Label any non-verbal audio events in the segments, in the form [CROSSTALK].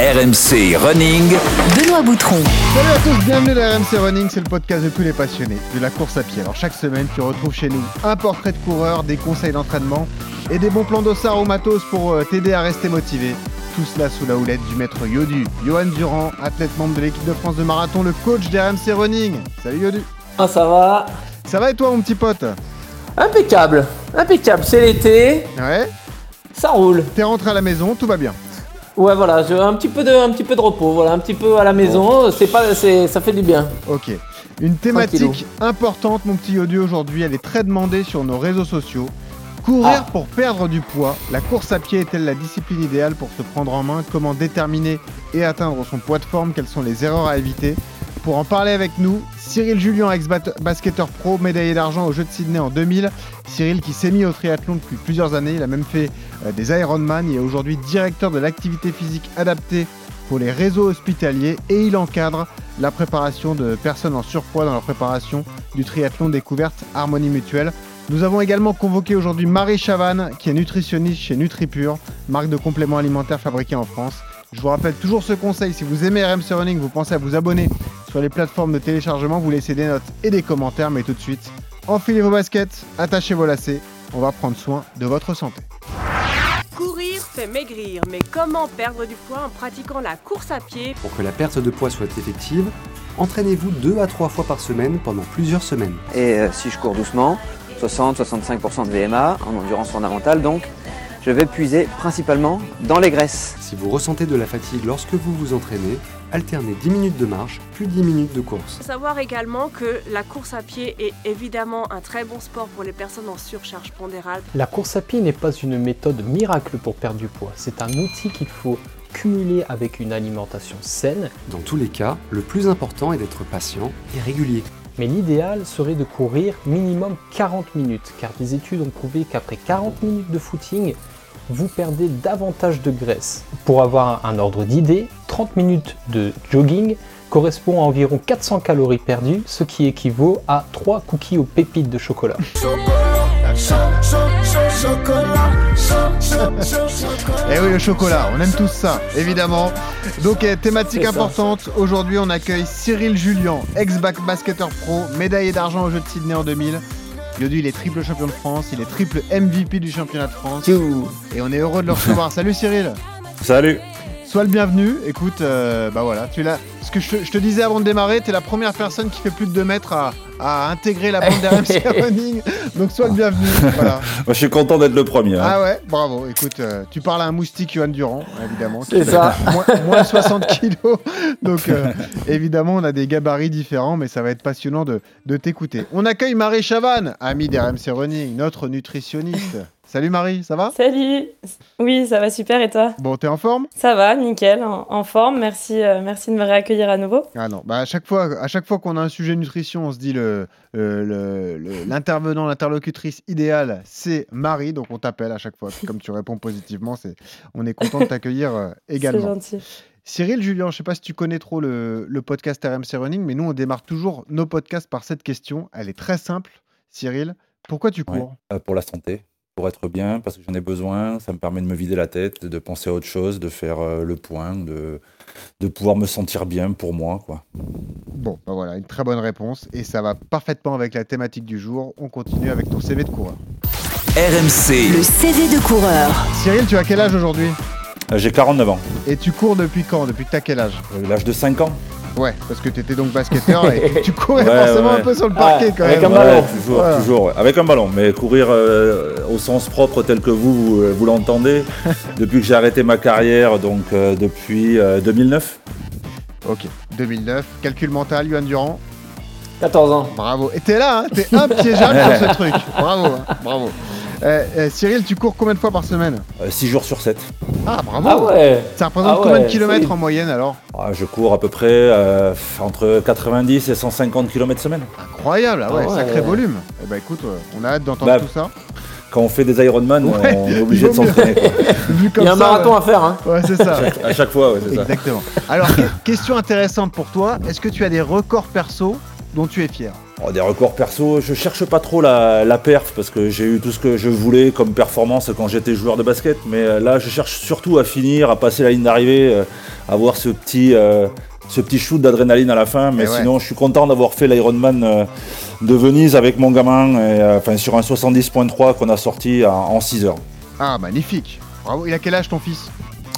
RMC Running. Benoît Boutron. Salut à tous, bienvenue dans RMC Running, c'est le podcast de tous les passionnés de la course à pied. Alors chaque semaine, tu retrouves chez nous un portrait de coureur, des conseils d'entraînement et des bons plans d'ossard ou matos pour euh, t'aider à rester motivé. Tout cela sous la houlette du maître Yodu, Johan Durand, athlète membre de l'équipe de France de marathon, le coach d'RMC Running. Salut Yodu. Ah, ça va Ça va et toi mon petit pote? Impeccable, impeccable, c'est l'été, Ouais ça roule. T'es rentré à la maison, tout va bien. Ouais, voilà, je- un petit peu de, un petit peu de repos, voilà, un petit peu à la maison, c'est pas, c'est, ça fait du bien. Ok. Une thématique importante, mon petit Yodu, aujourd'hui, elle est très demandée sur nos réseaux sociaux. Courir Ah. pour perdre du poids, la course à pied est-elle la discipline idéale pour se prendre en main? Comment déterminer et atteindre son poids de forme? Quelles sont les erreurs à éviter? Pour en parler avec nous, Cyril Julien, ex-basketteur pro, médaillé d'argent aux Jeux de Sydney en 2000. Cyril qui s'est mis au triathlon depuis plusieurs années, il a même fait euh, des Ironman, il est aujourd'hui directeur de l'activité physique adaptée pour les réseaux hospitaliers et il encadre la préparation de personnes en surpoids dans la préparation du triathlon découverte Harmonie Mutuelle. Nous avons également convoqué aujourd'hui Marie Chavanne, qui est nutritionniste chez NutriPure, marque de compléments alimentaires fabriqués en France. Je vous rappelle toujours ce conseil, si vous aimez RMC Running, vous pensez à vous abonner sur les plateformes de téléchargement, vous laissez des notes et des commentaires, mais tout de suite, enfilez vos baskets, attachez vos lacets, on va prendre soin de votre santé. Courir fait maigrir, mais comment perdre du poids en pratiquant la course à pied? Pour que la perte de poids soit effective, entraînez-vous deux à trois fois par semaine pendant plusieurs semaines. Et euh, si je cours doucement, 60-65% de VMA en endurance fondamentale, donc je vais puiser principalement dans les graisses. Si vous ressentez de la fatigue lorsque vous vous entraînez, alternez 10 minutes de marche plus 10 minutes de course. Faut savoir également que la course à pied est évidemment un très bon sport pour les personnes en surcharge pondérale. La course à pied n'est pas une méthode miracle pour perdre du poids. C'est un outil qu'il faut cumuler avec une alimentation saine, Dans tous les cas, le plus important est d'être patient et régulier. mais l'idéal serait de courir minimum 40 minutes, car des études ont prouvé qu'après 40 minutes de footing, vous perdez davantage de graisse. Pour avoir un ordre d'idée, 30 minutes de jogging correspond à environ 400 calories perdues, ce qui équivaut à 3 cookies aux pépites de chocolat. Eh oui, le chocolat, on aime tous ça, évidemment. Donc, eh, thématique importante, aujourd'hui on accueille Cyril Julien, ex-basketteur pro, médaillé d'argent aux Jeux de Sydney en 2000. Yodu, il est triple champion de France, il est triple MVP du championnat de France. Et on est heureux de le recevoir. Salut Cyril Salut Sois le bienvenu. Écoute, euh, bah voilà, tu es là. Ce que je, te- je te disais avant de démarrer, tu es la première personne qui fait plus de 2 mètres à, à intégrer la bande d'RMC [LAUGHS] Running. Donc sois le bienvenu. Voilà. [LAUGHS] Moi, Je suis content d'être le premier. hein. Ah ouais, bravo. Écoute, euh, tu parles à un moustique, Johan Durand, évidemment. C'est ça. Moins, moins 60 [LAUGHS] kilos. Donc euh, évidemment, on a des gabarits différents, mais ça va être passionnant de, de t'écouter. On accueille Marie Chavanne, amie d'RMC Running, notre nutritionniste. Salut Marie, ça va? Salut Oui, ça va super et toi? Bon, t'es en forme? Ça va, nickel, en, en forme. Merci, euh, merci de me réaccueillir à nouveau. Ah non, bah à chaque fois, à chaque fois qu'on a un sujet nutrition, on se dit le le- le- le- l'intervenant, l'interlocutrice idéale, c'est Marie, donc on t'appelle à chaque fois. Comme tu réponds positivement, c'est, on est content de t'accueillir euh, [LAUGHS] C'est également. gentil. Cyril, Julien, je sais pas si tu connais trop le, le podcast RMC Running, mais nous on démarre toujours nos podcasts par cette question. Elle est très simple. Cyril, pourquoi tu cours? Euh, pour la santé, pour être bien, parce que j'en ai besoin. Ça me permet de me vider la tête, de penser à autre chose, de faire euh, le point, de, de pouvoir me sentir bien pour moi. Quoi. Bon, bah voilà, une très bonne réponse et ça va parfaitement avec la thématique du jour. On continue avec ton CV de coureur. RMC, Le CV de coureur. Cyril, tu as quel âge aujourd'hui? Euh, J'ai 49 ans, Et tu cours depuis quand? Depuis que t'as quel âge? Euh, l'âge de 5 ans. Ouais, parce que tu étais donc basketteur et [LAUGHS] tu courais Ouais, forcément ouais. un peu sur le parquet Ouais, quand avec même. un ballon. Ouais, toujours, Voilà. toujours. ouais. Avec un ballon, mais courir euh, au sens propre tel que vous, vous, vous l'entendez, [LAUGHS] depuis que j'ai arrêté ma carrière, donc euh, depuis euh, 2009. Ok, 2009, calcul mental, Yuan Durand. 14 ans. Bravo. Et t'es là, hein, t'es impiégeable sur ce [LAUGHS] truc. Bravo, hein, bravo. Euh, euh, Cyril, tu cours combien de fois par semaine? 6 jours sur 7. Ah, bravo. Ah ouais Ça représente Ah combien de kilomètres en moyenne alors? Ah, je cours à peu près euh, entre 90 et 150 km semaine. Incroyable, ah ouais, Ah ouais. sacré volume. Eh ben écoute, euh, on a hâte d'entendre Bah, tout ça. Quand on fait des Ironman, Ouais, on est obligé de s'entraîner. [LAUGHS] Il y a un ça, marathon à faire, hein Ouais, c'est ça. À chaque fois, ouais, c'est ça. Exactement. Alors, que- question intéressante pour toi, est-ce que tu as des records perso dont tu es fier Oh, des records perso, je cherche pas trop la, la perf parce que j'ai eu tout ce que je voulais comme performance quand j'étais joueur de basket. Mais euh, là, je cherche surtout à finir, à passer la ligne d'arrivée, euh, avoir ce petit, euh, ce petit shoot d'adrénaline à la fin. Mais ouais. sinon, je suis content d'avoir fait l'Ironman euh, de Venise avec mon gamin, et, euh, enfin, sur un 70.3 qu'on a sorti en, en 6 heures. Ah, magnifique. Bravo. Il a quel âge ton fils?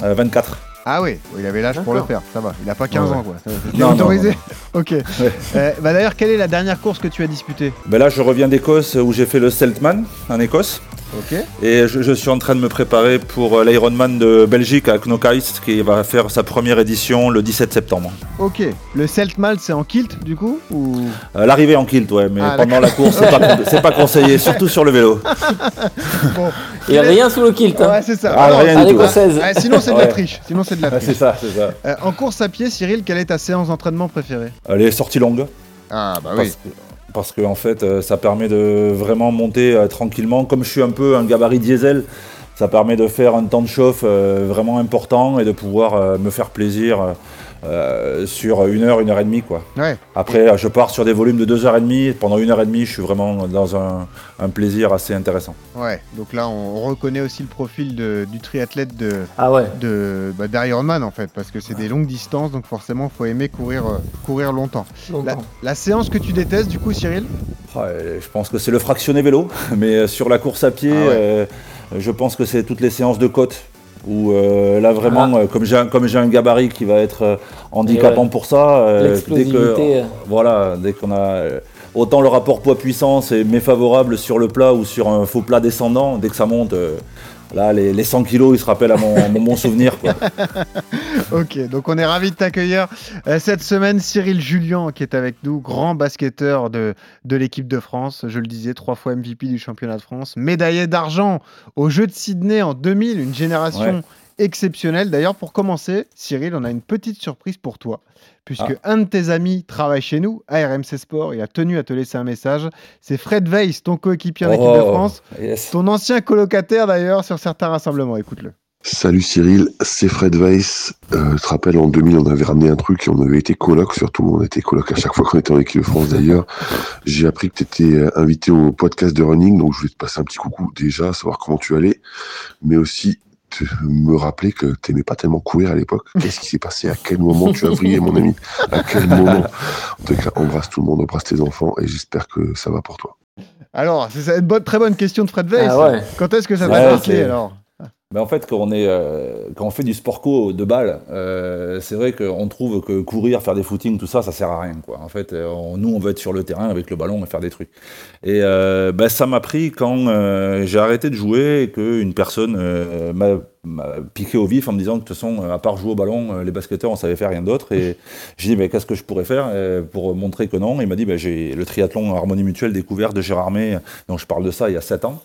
Euh, 24. Ah oui, il avait l'âge pour le faire, ça va. Il a pas 15 Ouais. ans quoi. Non, non, autorisé [LAUGHS] Ok. Euh, bah D'ailleurs, quelle est la dernière course que tu as disputée? Ben là, je reviens d'Écosse où j'ai fait le Seltman en Écosse. Et je, je suis en train de me préparer pour euh, l'Ironman de Belgique à Knockheist qui va faire sa première édition le 17 septembre. Ok. Le Seltmal, c'est en kilt du coup ou... Euh, L'arrivée en kilt, ouais, mais Ah, pendant la course, c'est pas, pas conseillé, [LAUGHS] surtout sur le vélo. [LAUGHS] Bon. Il y a rien sous le kilt. hein. Ouais, c'est ça. Ah, Alors, rien à l'écossaise. ah, sinon, c'est de la triche. Sinon, c'est de la triche. c'est ça, c'est ça. Euh, en course à pied, Cyril, quelle est ta séance d'entraînement préférée? Euh, Les sorties longues. Ah bah oui. Parce que, parce que, en fait, euh, ça permet de vraiment monter euh, tranquillement. Comme je suis un peu un gabarit diesel, ça permet de faire un temps de chauffe euh, vraiment important et de pouvoir euh, me faire plaisir euh, sur une heure, une heure et demie, quoi. Ouais. Après, je pars sur des volumes de deux heures et demie. Pendant une heure et demie, je suis vraiment dans un, un plaisir assez intéressant. Ouais. Donc là, on reconnaît aussi le profil de- du triathlète de Ah ouais. de bah, d'Ironman en fait, parce que c'est des longues distances, donc forcément, faut aimer courir euh, courir longtemps. La, Longtemps. la séance que tu détestes, du coup, Cyril? Je pense que c'est le fractionné vélo, [LAUGHS] mais sur la course à pied, Ah ouais. euh, je pense que c'est toutes les séances de côte. Où euh, là vraiment, euh, comme j'ai un, comme j'ai un gabarit qui va être euh, handicapant ouais. pour ça, euh, dès que euh. voilà, dès qu'on a euh, autant le rapport poids-puissance est méfavorable sur le plat ou sur un faux plat descendant, dès que ça monte, euh, là les, les 100 kilos ils se rappellent à mon, souvenir. Quoi. [LAUGHS] Ok, donc on est ravi de t'accueillir euh, cette semaine. Cyril Julien qui est avec nous, grand basketteur de, de l'équipe de France. Je le disais, trois fois MVP du championnat de France, médaillé d'argent aux Jeux de Sydney en 2000, une génération Ouais. Exceptionnelle. D'ailleurs, pour commencer, Cyril, on a une petite surprise pour toi, puisque un de tes amis travaille chez nous, à RMC Sport. Il a tenu à te laisser un message. C'est Fred Weiss, ton coéquipier en équipe de Oh, France, yes. ton ancien colocataire d'ailleurs sur certains rassemblements. Écoute-le. Salut Cyril, c'est Fred Weiss. Euh, je te rappelle, en 2000, on avait ramené un truc et on avait été coloc, surtout. On était coloc à chaque [LAUGHS] fois qu'on était en équipe de France d'ailleurs. J'ai appris que tu étais invité au podcast de running, donc je voulais te passer un petit coucou déjà, savoir comment tu allais, mais aussi te- me rappeler que t'aimais pas tellement courir à l'époque. [LAUGHS] Qu'est-ce qui s'est passé? À quel moment tu as vrillé, mon ami? À quel moment? En tout cas, embrasse tout le monde, embrasse tes enfants et j'espère que ça va pour toi. Alors, c'est ça, une bonne, très bonne question de Fred Weiss. Ah ouais. Quand est-ce que ça Ouais, t'a marqué c'est- alors? Ben en fait, quand on, est, euh, quand on fait du sport co de balle, euh, c'est vrai qu'on trouve que courir, faire des footings, tout ça, ça sert à rien. Quoi. En fait, euh, nous, on veut être sur le terrain avec le ballon et faire des trucs. Et euh, ben, ça m'a pris quand euh, j'ai arrêté de jouer et qu'une personne euh, m'a m'a piqué au vif en me disant que de toute façon, à part jouer au ballon, euh, les basketteurs, on savait faire rien d'autre. Et [LAUGHS] j'ai dit, ben, qu'est-ce que je pourrais faire euh, pour montrer que non? Il m'a dit, ben, j'ai le triathlon Harmonie Mutuelle découvert de Gérard May, donc je parle de ça il y a 7 ans.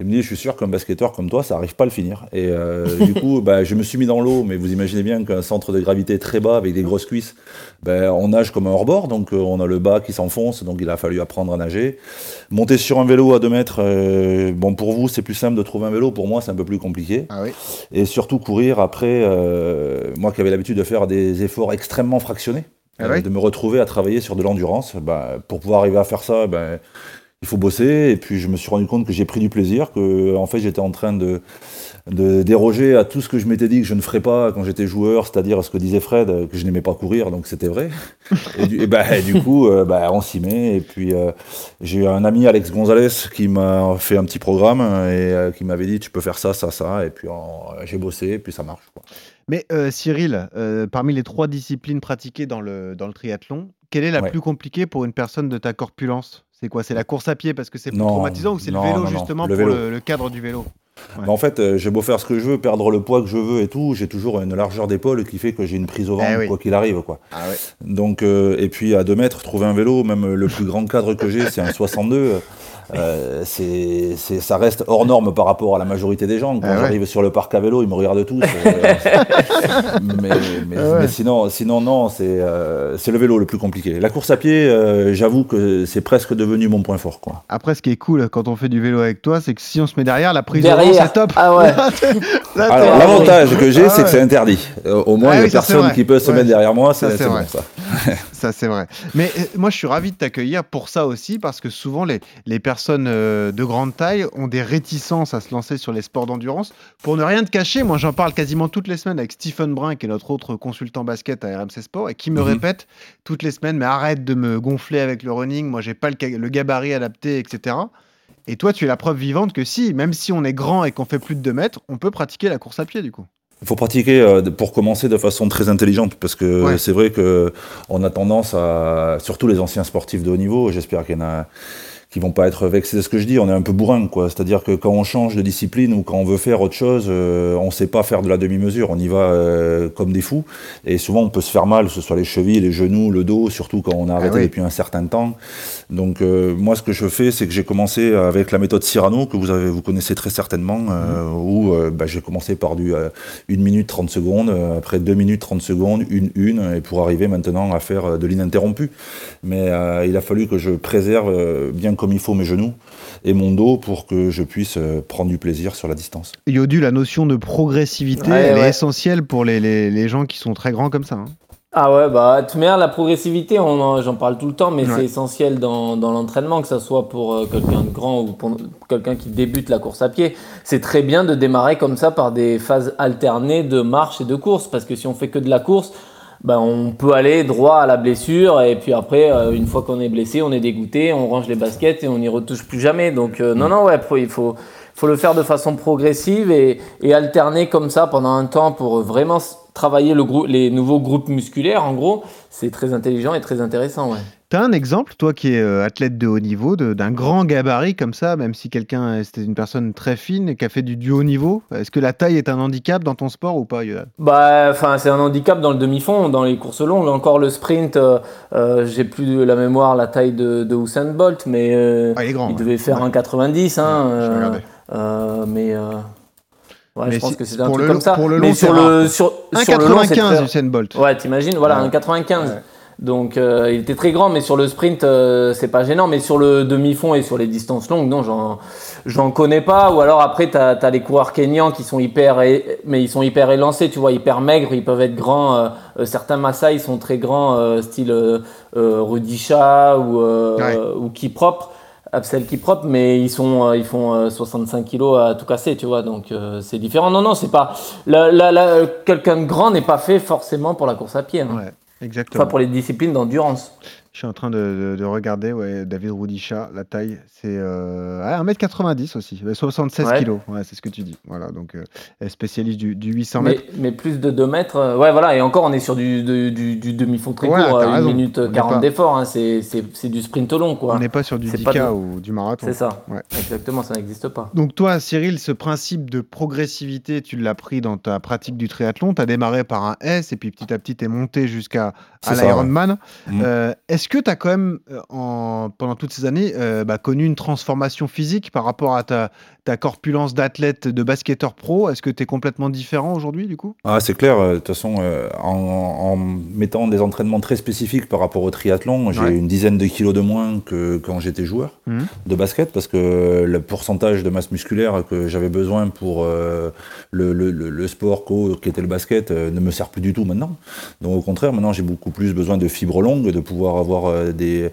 Il me dit, je suis sûr qu'un basketteur comme toi, ça arrive pas à le finir. Et euh, du coup, bah, je me suis mis dans l'eau, mais vous imaginez bien qu'un centre de gravité très bas avec des grosses cuisses, ben, on nage comme un hors-bord, donc euh, on a le bas qui s'enfonce, donc il a fallu apprendre à nager. Monter sur un vélo à 2 mètres, euh, bon, pour vous, c'est plus simple de trouver un vélo, pour moi, c'est un peu plus compliqué. Ah oui. Et surtout courir après, euh, moi qui avais l'habitude de faire des efforts extrêmement fractionnés, Ah euh, de me retrouver à travailler sur de l'endurance, bah, pour pouvoir arriver à faire ça, ben, il faut bosser. Et puis je me suis rendu compte que j'ai pris du plaisir, que en fait j'étais en train de, de déroger à tout ce que je m'étais dit que je ne ferais pas quand j'étais joueur, c'est-à-dire ce que disait Fred, euh, que je n'aimais pas courir, donc c'était vrai. [LAUGHS] Et du, et ben, du coup, euh, bah, on s'y met. Et puis euh, j'ai eu un ami, Alex Gonzalez, qui m'a fait un petit programme et euh, qui m'avait dit tu peux faire ça, ça, ça. Et puis j'ai bossé, et puis ça marche. quoi. Mais euh, Cyril, euh, parmi les trois disciplines pratiquées dans le, dans le triathlon, quelle est la Ouais. plus compliquée pour une personne de ta corpulence? C'est quoi C'est la course à pied parce que c'est plus Non, traumatisant ou c'est le vélo non, justement le pour vélo. le, le cadre du vélo? Ouais. Mais en fait, euh, j'ai beau faire ce que je veux, perdre le poids que je veux et tout, j'ai toujours une largeur d'épaule qui fait que j'ai une prise au ventre, Eh oui. quoi qu'il arrive. Quoi. Ah ouais. Donc, euh, et puis à 2 mètres, trouver un vélo, même le plus grand cadre que j'ai, c'est un [LAUGHS] 62. Euh, c'est, c'est- ça reste hors norme par rapport à la majorité des gens. Quand Ah ouais. j'arrive sur le parc à vélo, ils me regardent tous. euh, [LAUGHS] mais, mais- Ah ouais. mais sinon, sinon, non, c'est, euh, c'est le vélo le plus compliqué. La course à pied, euh, j'avoue que c'est presque devenu mon point fort. Quoi. Après, ce qui est cool quand on fait du vélo avec toi, c'est que si on se met derrière, la prise Derrière. de c'est top. Ah ouais. [LAUGHS] Alors, l'avantage que j'ai, Ah c'est que c'est interdit. Euh, au moins, Ah il n'y a personne qui peut se Ouais. mettre derrière moi, Ça, c'est, bon ça. [LAUGHS] ça c'est vrai. Mais euh, moi je suis ravi de t'accueillir pour ça aussi parce que souvent les, les personnes euh, de grande taille ont des réticences à se lancer sur les sports d'endurance. Pour ne rien te cacher, moi j'en parle quasiment toutes les semaines avec Stephen Brun qui est notre autre consultant basket à RMC Sport et qui me Mhm. répète toutes les semaines mais arrête de me gonfler avec le running, moi j'ai pas le, le gabarit adapté, etc. Et toi tu es la preuve vivante que si, même si on est grand et qu'on fait plus de 2 mètres, on peut pratiquer la course à pied du coup. Il faut pratiquer euh, pour commencer de façon très intelligente parce que Ouais. c'est vrai que on a tendance à, surtout les anciens sportifs de haut niveau, j'espère qu'il y en a qui vont pas être vexés de ce que je dis, on est un peu bourrin quoi. C'est-à-dire que quand on change de discipline ou quand on veut faire autre chose, euh, on sait pas faire de la demi-mesure, on y va euh, comme des fous et souvent on peut se faire mal, que ce soit les chevilles, les genoux, le dos, surtout quand on a arrêté oui. depuis un certain temps. Donc euh, moi ce que je fais c'est que j'ai commencé avec la méthode Cyrano que vous avez vous connaissez très certainement euh, où bah, j'ai commencé par du euh, 1 minute 30 secondes, après 2 minutes 30 secondes, une une et pour arriver maintenant à faire de l'ininterrompu. Mais il a fallu que je préserve bien comme il faut mes genoux et mon dos pour que je puisse euh, prendre du plaisir sur la distance. Yodu, la notion de progressivité, Ouais, elle est essentielle pour les, les- les gens qui sont très grands comme ça. hein. Ah ouais, bah, de toute manière, la progressivité, j'en parle tout le temps, mais Ouais. c'est essentiel dans, dans l'entraînement, que ce soit pour euh, quelqu'un de grand ou pour quelqu'un qui débute la course à pied. C'est très bien de démarrer comme ça par des phases alternées de marche et de course, parce que si on fait que de la course, ben, on peut aller droit à la blessure, et puis après, euh, une fois qu'on est blessé, on est dégoûté, on range les baskets et on n'y retouche plus jamais. Donc, euh, non, non, ouais, il faut, faut le faire de façon progressive et, et alterner comme ça pendant un temps pour vraiment travailler le les nouveaux groupes musculaires. En gros, c'est très intelligent et très intéressant. Ouais. T'as un exemple, toi qui es euh, athlète de haut niveau, d'un grand gabarit comme ça, même si quelqu'un, c'était une personne très fine et qui a fait du, du haut niveau? Est-ce que la taille est un handicap dans ton sport ou pas Bah, enfin, c'est un handicap dans le demi-fond, dans les courses longues. Encore le sprint, euh, euh, j'ai plus de la mémoire la taille de, de Usain Bolt, mais euh, Ah, il est grand. ouais. devait faire Ouais. un 90. Hein, Ouais, je euh, euh, mais ouais, Mais je pense que c'est un truc comme ça. pour le mais long, sur le rare. sur, sur le long, c'est 1,95 très- Usain Bolt. Ouais, t'imagines, voilà, Ouais. un 95. Ouais. Donc euh, il était très grand, mais sur le sprint, euh, c'est pas gênant. Mais sur le demi-fond et sur les distances longues, non, j'en, j'en connais pas. Ou alors après, t'as, as les coureurs kenyans qui sont hyper, mais ils sont hyper élancés, tu vois, hyper maigres, ils peuvent être grands. euh, euh, certains Maasai sont très grands, euh, style euh, Rudisha ou, euh, Ouais. ou Kiprop. Absel Kiprop, mais ils sont, ils font euh, 65 kilos à tout casser, tu vois, donc euh, c'est différent. Non, non, c'est pas. quelqu'un de grand n'est pas fait forcément pour la course à pied. hein. Ouais, exactement. Enfin, pour les disciplines d'endurance. Je suis en train de, de- de regarder, ouais, David Roudichat, la taille, c'est euh, ah, 1m90 aussi, euh, 76 Ouais. kilos, ouais, c'est ce que tu dis. Voilà, donc euh, elle est spécialiste du, du 800 Mais, mètres. mais plus de 2 mètres, euh, ouais, voilà, et encore, on est sur du, du, du- du demi-fond très Ouais, court, t'as euh, raison. 1 minute On n'est 40 pas- d'effort, hein, c'est c'est- c'est du sprint long, quoi. On n'est pas sur du C'est 10K pas de- ou du marathon. C'est ça, Ouais. exactement, ça n'existe pas. Donc toi, Cyril, ce principe de progressivité, tu l'as pris dans ta pratique du triathlon. Tu as démarré par un S et puis petit à petit, tu es monté jusqu'à l'Ironman. Euh, Est-ce que tu as quand même, euh, en, pendant toutes ces années, euh, bah, connu une transformation physique par rapport à ta, ta corpulence d'athlète, de basketteur pro Est-ce que tu es complètement différent aujourd'hui, du coup? Ah, c'est clair. euh, De toute façon, euh, en, en mettant des entraînements très spécifiques par rapport au triathlon, j'ai Ouais. une dizaine de kilos de moins que quand j'étais joueur Mhm. de basket parce que le pourcentage de masse musculaire que j'avais besoin pour euh, le, le- le- le sport qu'au- qu'était le basket euh, ne me sert plus du tout maintenant. Donc au contraire, maintenant j'ai beaucoup plus besoin de fibres longues, de pouvoir avoir des,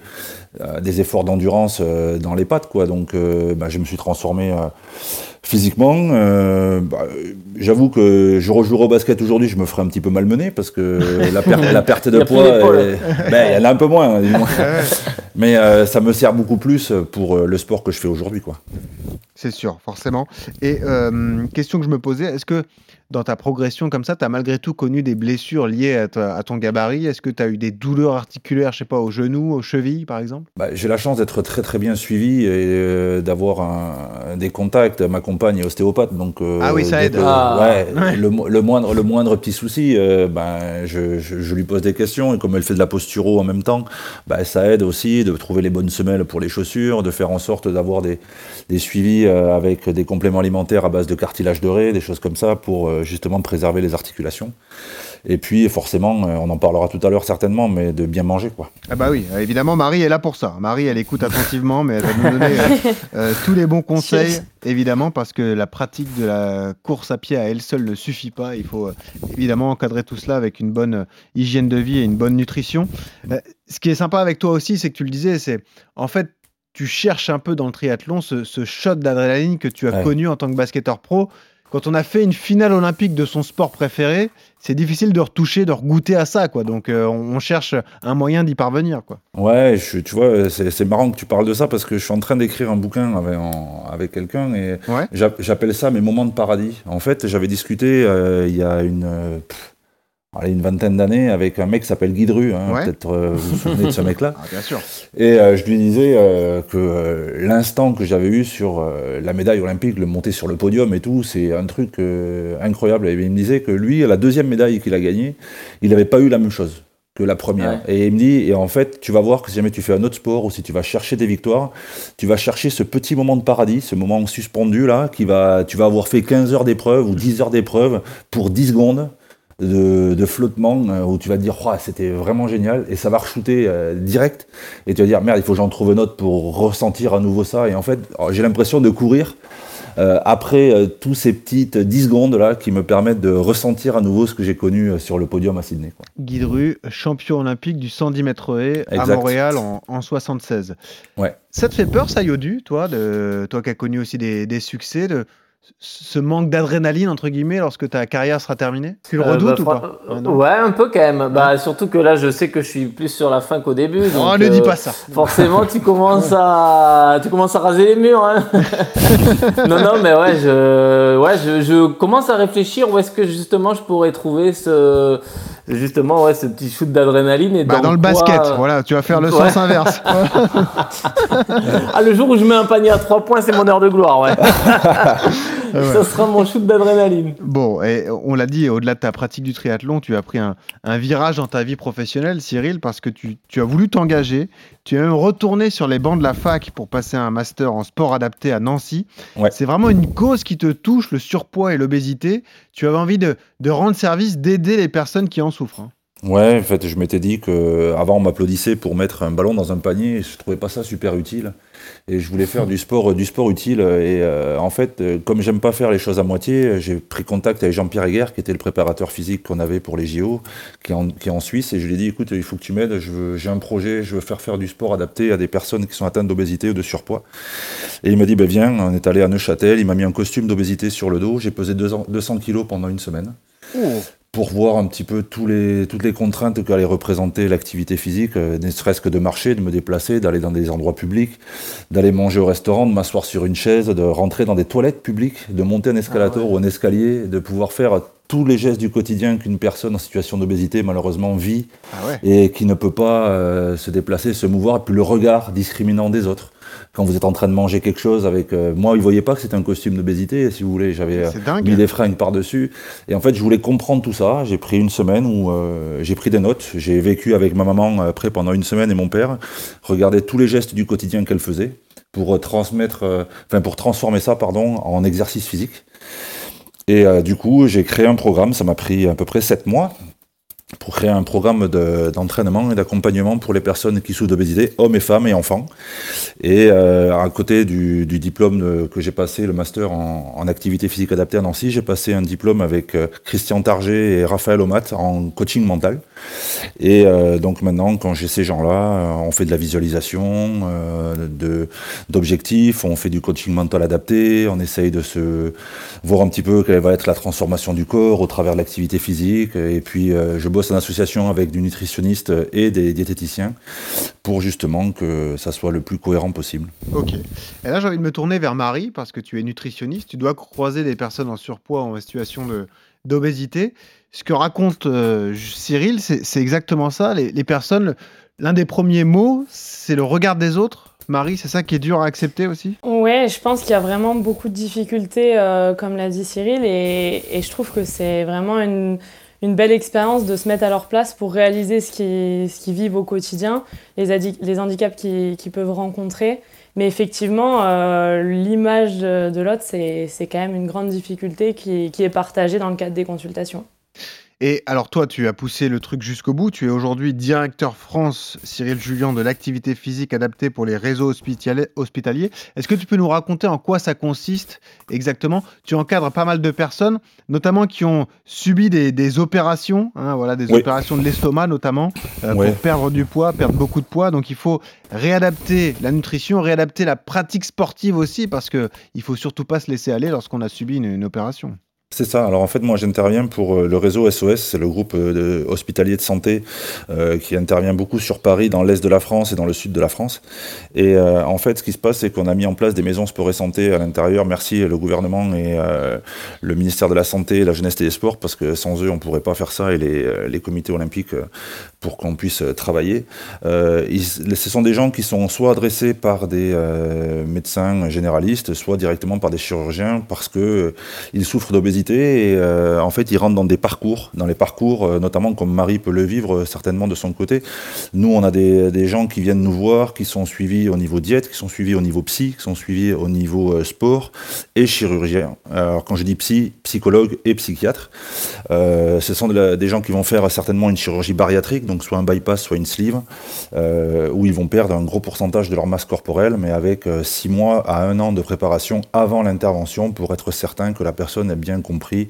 des efforts d'endurance dans les pattes. Quoi. Donc bah, je me suis transformé physiquement. euh, bah, J'avoue que je rejouerai au basket aujourd'hui, je me ferai un petit peu malmener parce que la, per- la perte [LAUGHS] Il de y a plus poids, [LAUGHS] ben, il y en a un peu moins. moins. [LAUGHS] Mais euh, ça me sert beaucoup plus pour euh, le sport que je fais aujourd'hui. quoi. C'est sûr, forcément. Et euh, question que je me posais, est-ce que dans ta progression comme ça, tu as malgré tout connu des blessures liées à, ta- à ton gabarit? Est-ce que tu as eu des douleurs articulaires, je sais pas, aux genoux, aux chevilles, par exemple? Bah, j'ai la chance d'être très très bien suivi et euh, d'avoir un- des contacts. Ma compagne est ostéopathe, donc euh, Ah oui, ça aide. Ah. ouais, [LAUGHS] Ouais. Le, mo- le moindre le moindre petit souci, euh, ben je, je- je lui pose des questions et comme elle fait de la posturo en même temps, bah, ça aide aussi de trouver les bonnes semelles pour les chaussures, de faire en sorte d'avoir des, des suivis euh, avec des compléments alimentaires à base de cartilage doré, des choses comme ça, pour euh, justement préserver les articulations. Et puis forcément, euh, on en parlera tout à l'heure certainement, mais de bien manger quoi. Ah bah oui, évidemment, Marie est là pour ça. Marie, elle écoute attentivement, mais elle va nous donner euh, [LAUGHS] euh, tous les bons conseils, évidemment, parce que la pratique de la course à pied à elle seule ne suffit pas. Il faut euh, évidemment encadrer tout cela avec une bonne hygiène de vie et une bonne nutrition. Euh, ce qui est sympa avec toi aussi, c'est que tu le disais, c'est en fait, tu cherches un peu dans le triathlon ce, ce shot d'adrénaline que tu as Ouais. connu en tant que basketteur pro. Quand on a fait une finale olympique de son sport préféré, c'est difficile de retoucher, de regoûter à ça, quoi. Donc, euh, on cherche un moyen d'y parvenir, quoi. Ouais, je, tu vois, c'est marrant que tu parles de ça parce que je suis en train d'écrire un bouquin avec, quelqu'un et Ouais. j'appelle ça mes moments de paradis. En fait, j'avais discuté euh, il y a une, euh, pff, allez, une vingtaine d'années avec un mec qui s'appelle Guy Dru. hein. Ouais. Peut-être euh, vous vous souvenez de ce mec-là. [LAUGHS] Ah, bien sûr. Et euh, je lui disais euh, que euh, l'instant que j'avais eu sur euh, la médaille olympique, le monter sur le podium et tout, c'est un truc euh, incroyable. Et il me disait que lui, la deuxième médaille qu'il a gagnée, il n'avait pas eu la même chose que la première. Et il me dit, et en fait, tu vas voir que si jamais tu fais un autre sport ou si tu vas chercher des victoires, tu vas chercher ce petit moment de paradis, ce moment suspendu là, qui va, tu vas avoir fait 15 heures d'épreuve ou 10 heures d'épreuve pour 10 secondes de, de flottement euh, où tu vas te dire Ouah, c'était vraiment génial et ça va re-shooter euh, direct et tu vas dire merde il faut que j'en trouve une autre pour ressentir à nouveau ça et en fait oh, j'ai l'impression de courir euh, après tous ces petites 10 secondes là qui me permettent de ressentir à nouveau ce que j'ai connu sur le podium à Sydney. quoi. Guy Dru, champion olympique du 110 mètres haies à. Montréal en, en 76. Ouais. Ça te fait peur, ça, Yodu, toi, de, toi qui as connu aussi des, des succès, de ce manque d'adrénaline, entre guillemets, lorsque ta carrière sera terminée? Tu le Euh, redoutes bah, ou pas? euh, Ah, Ouais, un peu quand même. Bah, surtout que là, je sais que je suis plus sur la fin qu'au début. Oh, ne dis euh, pas ça. Forcément, tu [LAUGHS] commences à, tu commences à raser les murs. hein. [LAUGHS] non, non, mais ouais, je, ouais, je, je commence à réfléchir où est-ce que justement je pourrais trouver ce, justement, ouais, ce petit shoot d'adrénaline et Bah, dans le quoi, basket, euh, voilà, tu vas faire le Ouais. sens inverse. [LAUGHS] ah, le jour où je mets un panier à 3 points, c'est mon heure de gloire, ouais. [LAUGHS] Ouais. Ça sera mon shoot d'adrénaline. Bon, et on l'a dit, au-delà de ta pratique du triathlon, tu as pris un, un virage dans ta vie professionnelle, Cyril, parce que tu, tu as voulu t'engager. Tu as même retourné sur les bancs de la fac pour passer un master en sport adapté à Nancy. Ouais. C'est vraiment une cause qui te touche, le surpoids et l'obésité. Tu avais envie de, de rendre service, d'aider les personnes qui en souffrent. hein. Ouais, en fait, je m'étais dit que avant on m'applaudissait pour mettre un ballon dans un panier, je trouvais pas ça super utile. Et je voulais faire du sport, du sport utile. Et euh, en fait, euh, comme j'aime pas faire les choses à moitié, j'ai pris contact avec Jean-Pierre Heger, qui était le préparateur physique qu'on avait pour les JO, qui est, en, qui est en Suisse. Et je lui ai dit, écoute, il faut que tu m'aides. J'ai un projet, je veux faire faire du sport adapté à des personnes qui sont atteintes d'obésité ou de surpoids. Et il m'a dit, ben viens, on est allé à Neuchâtel. Il m'a mis un costume d'obésité sur le dos. J'ai pesé 200 200 kilos pendant une semaine pour voir un petit peu tous les, toutes les contraintes qu'allait représenter l'activité physique, euh, ne serait-ce que de marcher, de me déplacer, d'aller dans des endroits publics, d'aller manger au restaurant, de m'asseoir sur une chaise, de rentrer dans des toilettes publiques, de monter un escalator ou un escalier, de pouvoir faire tous les gestes du quotidien qu'une personne en situation d'obésité malheureusement vit Ah ouais. et qui ne peut pas euh, se déplacer, se mouvoir, et puis le regard discriminant des autres. Quand vous êtes en train de manger quelque chose avec... euh, moi, ils voyaient pas que c'était un costume d'obésité, si vous voulez. J'avais euh, mis des fringues par-dessus. Et en fait, je voulais comprendre tout ça. J'ai pris une semaine où euh, j'ai pris des notes. J'ai vécu avec ma maman après pendant une semaine et mon père. Regardé tous les gestes du quotidien qu'elle faisait pour euh, transmettre, euh, enfin pour transformer ça, pardon, en exercice physique. Et euh, du coup, j'ai créé un programme. Ça m'a pris à peu près sept mois pour créer un programme de- d'entraînement et d'accompagnement pour les personnes qui souffrent d'obésité, hommes et femmes et enfants. Et euh, à côté du, diplôme de- que j'ai passé, le master en, en activité physique adaptée à Nancy, j'ai passé un diplôme avec euh, Christian Target et Raphaël Omat en coaching mental. Et euh, donc maintenant, quand j'ai ces gens-là, euh, on fait de la visualisation, euh, d'objectifs, on fait du coaching mental adapté, on essaye de se voir un petit peu quelle va être la transformation du corps au travers de l'activité physique. Et puis, euh, je bosse en association avec du nutritionniste et des diététiciens pour justement que ça soit le plus cohérent possible. Ok. Et là, j'ai envie de me tourner vers Marie parce que tu es nutritionniste. Tu dois croiser des personnes en surpoids en situation d'obésité. Ce que raconte euh, Cyril, c'est exactement ça. Les, personnes, l'un des premiers mots, c'est le regard des autres. Marie, c'est ça qui est dur à accepter aussi? Ouais, je pense qu'il y a vraiment beaucoup de difficultés, euh, comme l'a dit Cyril, et, je trouve que c'est vraiment une, belle expérience de se mettre à leur place pour réaliser ce qu'ils vivent au quotidien, les, handicaps qu'ils peuvent rencontrer. Mais effectivement, euh, l'image de, l'autre, c'est quand même une grande difficulté qui est partagée dans le cadre des consultations. Et alors toi, tu as poussé le truc jusqu'au bout. Tu es aujourd'hui directeur France, Cyril Julien, de l'activité physique adaptée pour les réseaux hospitali- hospitaliers. Est-ce que tu peux nous raconter en quoi ça consiste exactement? Tu encadres pas mal de personnes, notamment qui ont subi des, des opérations, hein, voilà, des Oui. opérations de l'estomac notamment, euh, pour perdre du poids, perdre beaucoup de poids. Donc il faut réadapter la nutrition, réadapter la pratique sportive aussi, parce que il faut surtout pas se laisser aller lorsqu'on a subi une- une opération. C'est ça. Alors en fait, moi j'interviens pour euh, le réseau SOS, c'est le groupe euh, hospitalier de santé euh, qui intervient beaucoup sur Paris, dans l'est de la France et dans le sud de la France. Et en fait, ce qui se passe, c'est qu'on a mis en place des maisons sport et santé à l'intérieur. Merci le gouvernement et le ministère de la Santé, la jeunesse et des sports, parce que sans eux, on pourrait pas faire ça et les, comités olympiques pour qu'on puisse euh, travailler. Euh, ils- ce sont des gens qui sont soit adressés par des euh, médecins généralistes, soit directement par des chirurgiens, parce que ils souffrent d'obésité et en fait ils rentrent dans des parcours, dans les parcours notamment comme Marie peut le vivre certainement de son côté. Nous on a des, gens qui viennent nous voir, qui sont suivis au niveau diète, qui sont suivis au niveau psy, qui sont suivis au niveau sport et chirurgien. Alors quand je dis psy, psychologue et psychiatre, ce sont des gens qui vont faire certainement une chirurgie bariatrique, donc soit un bypass, soit une sleeve, euh, où ils vont perdre un gros pourcentage de leur masse corporelle, mais avec 6 mois à 1 an de préparation avant l'intervention pour être certain que la personne ait bien compris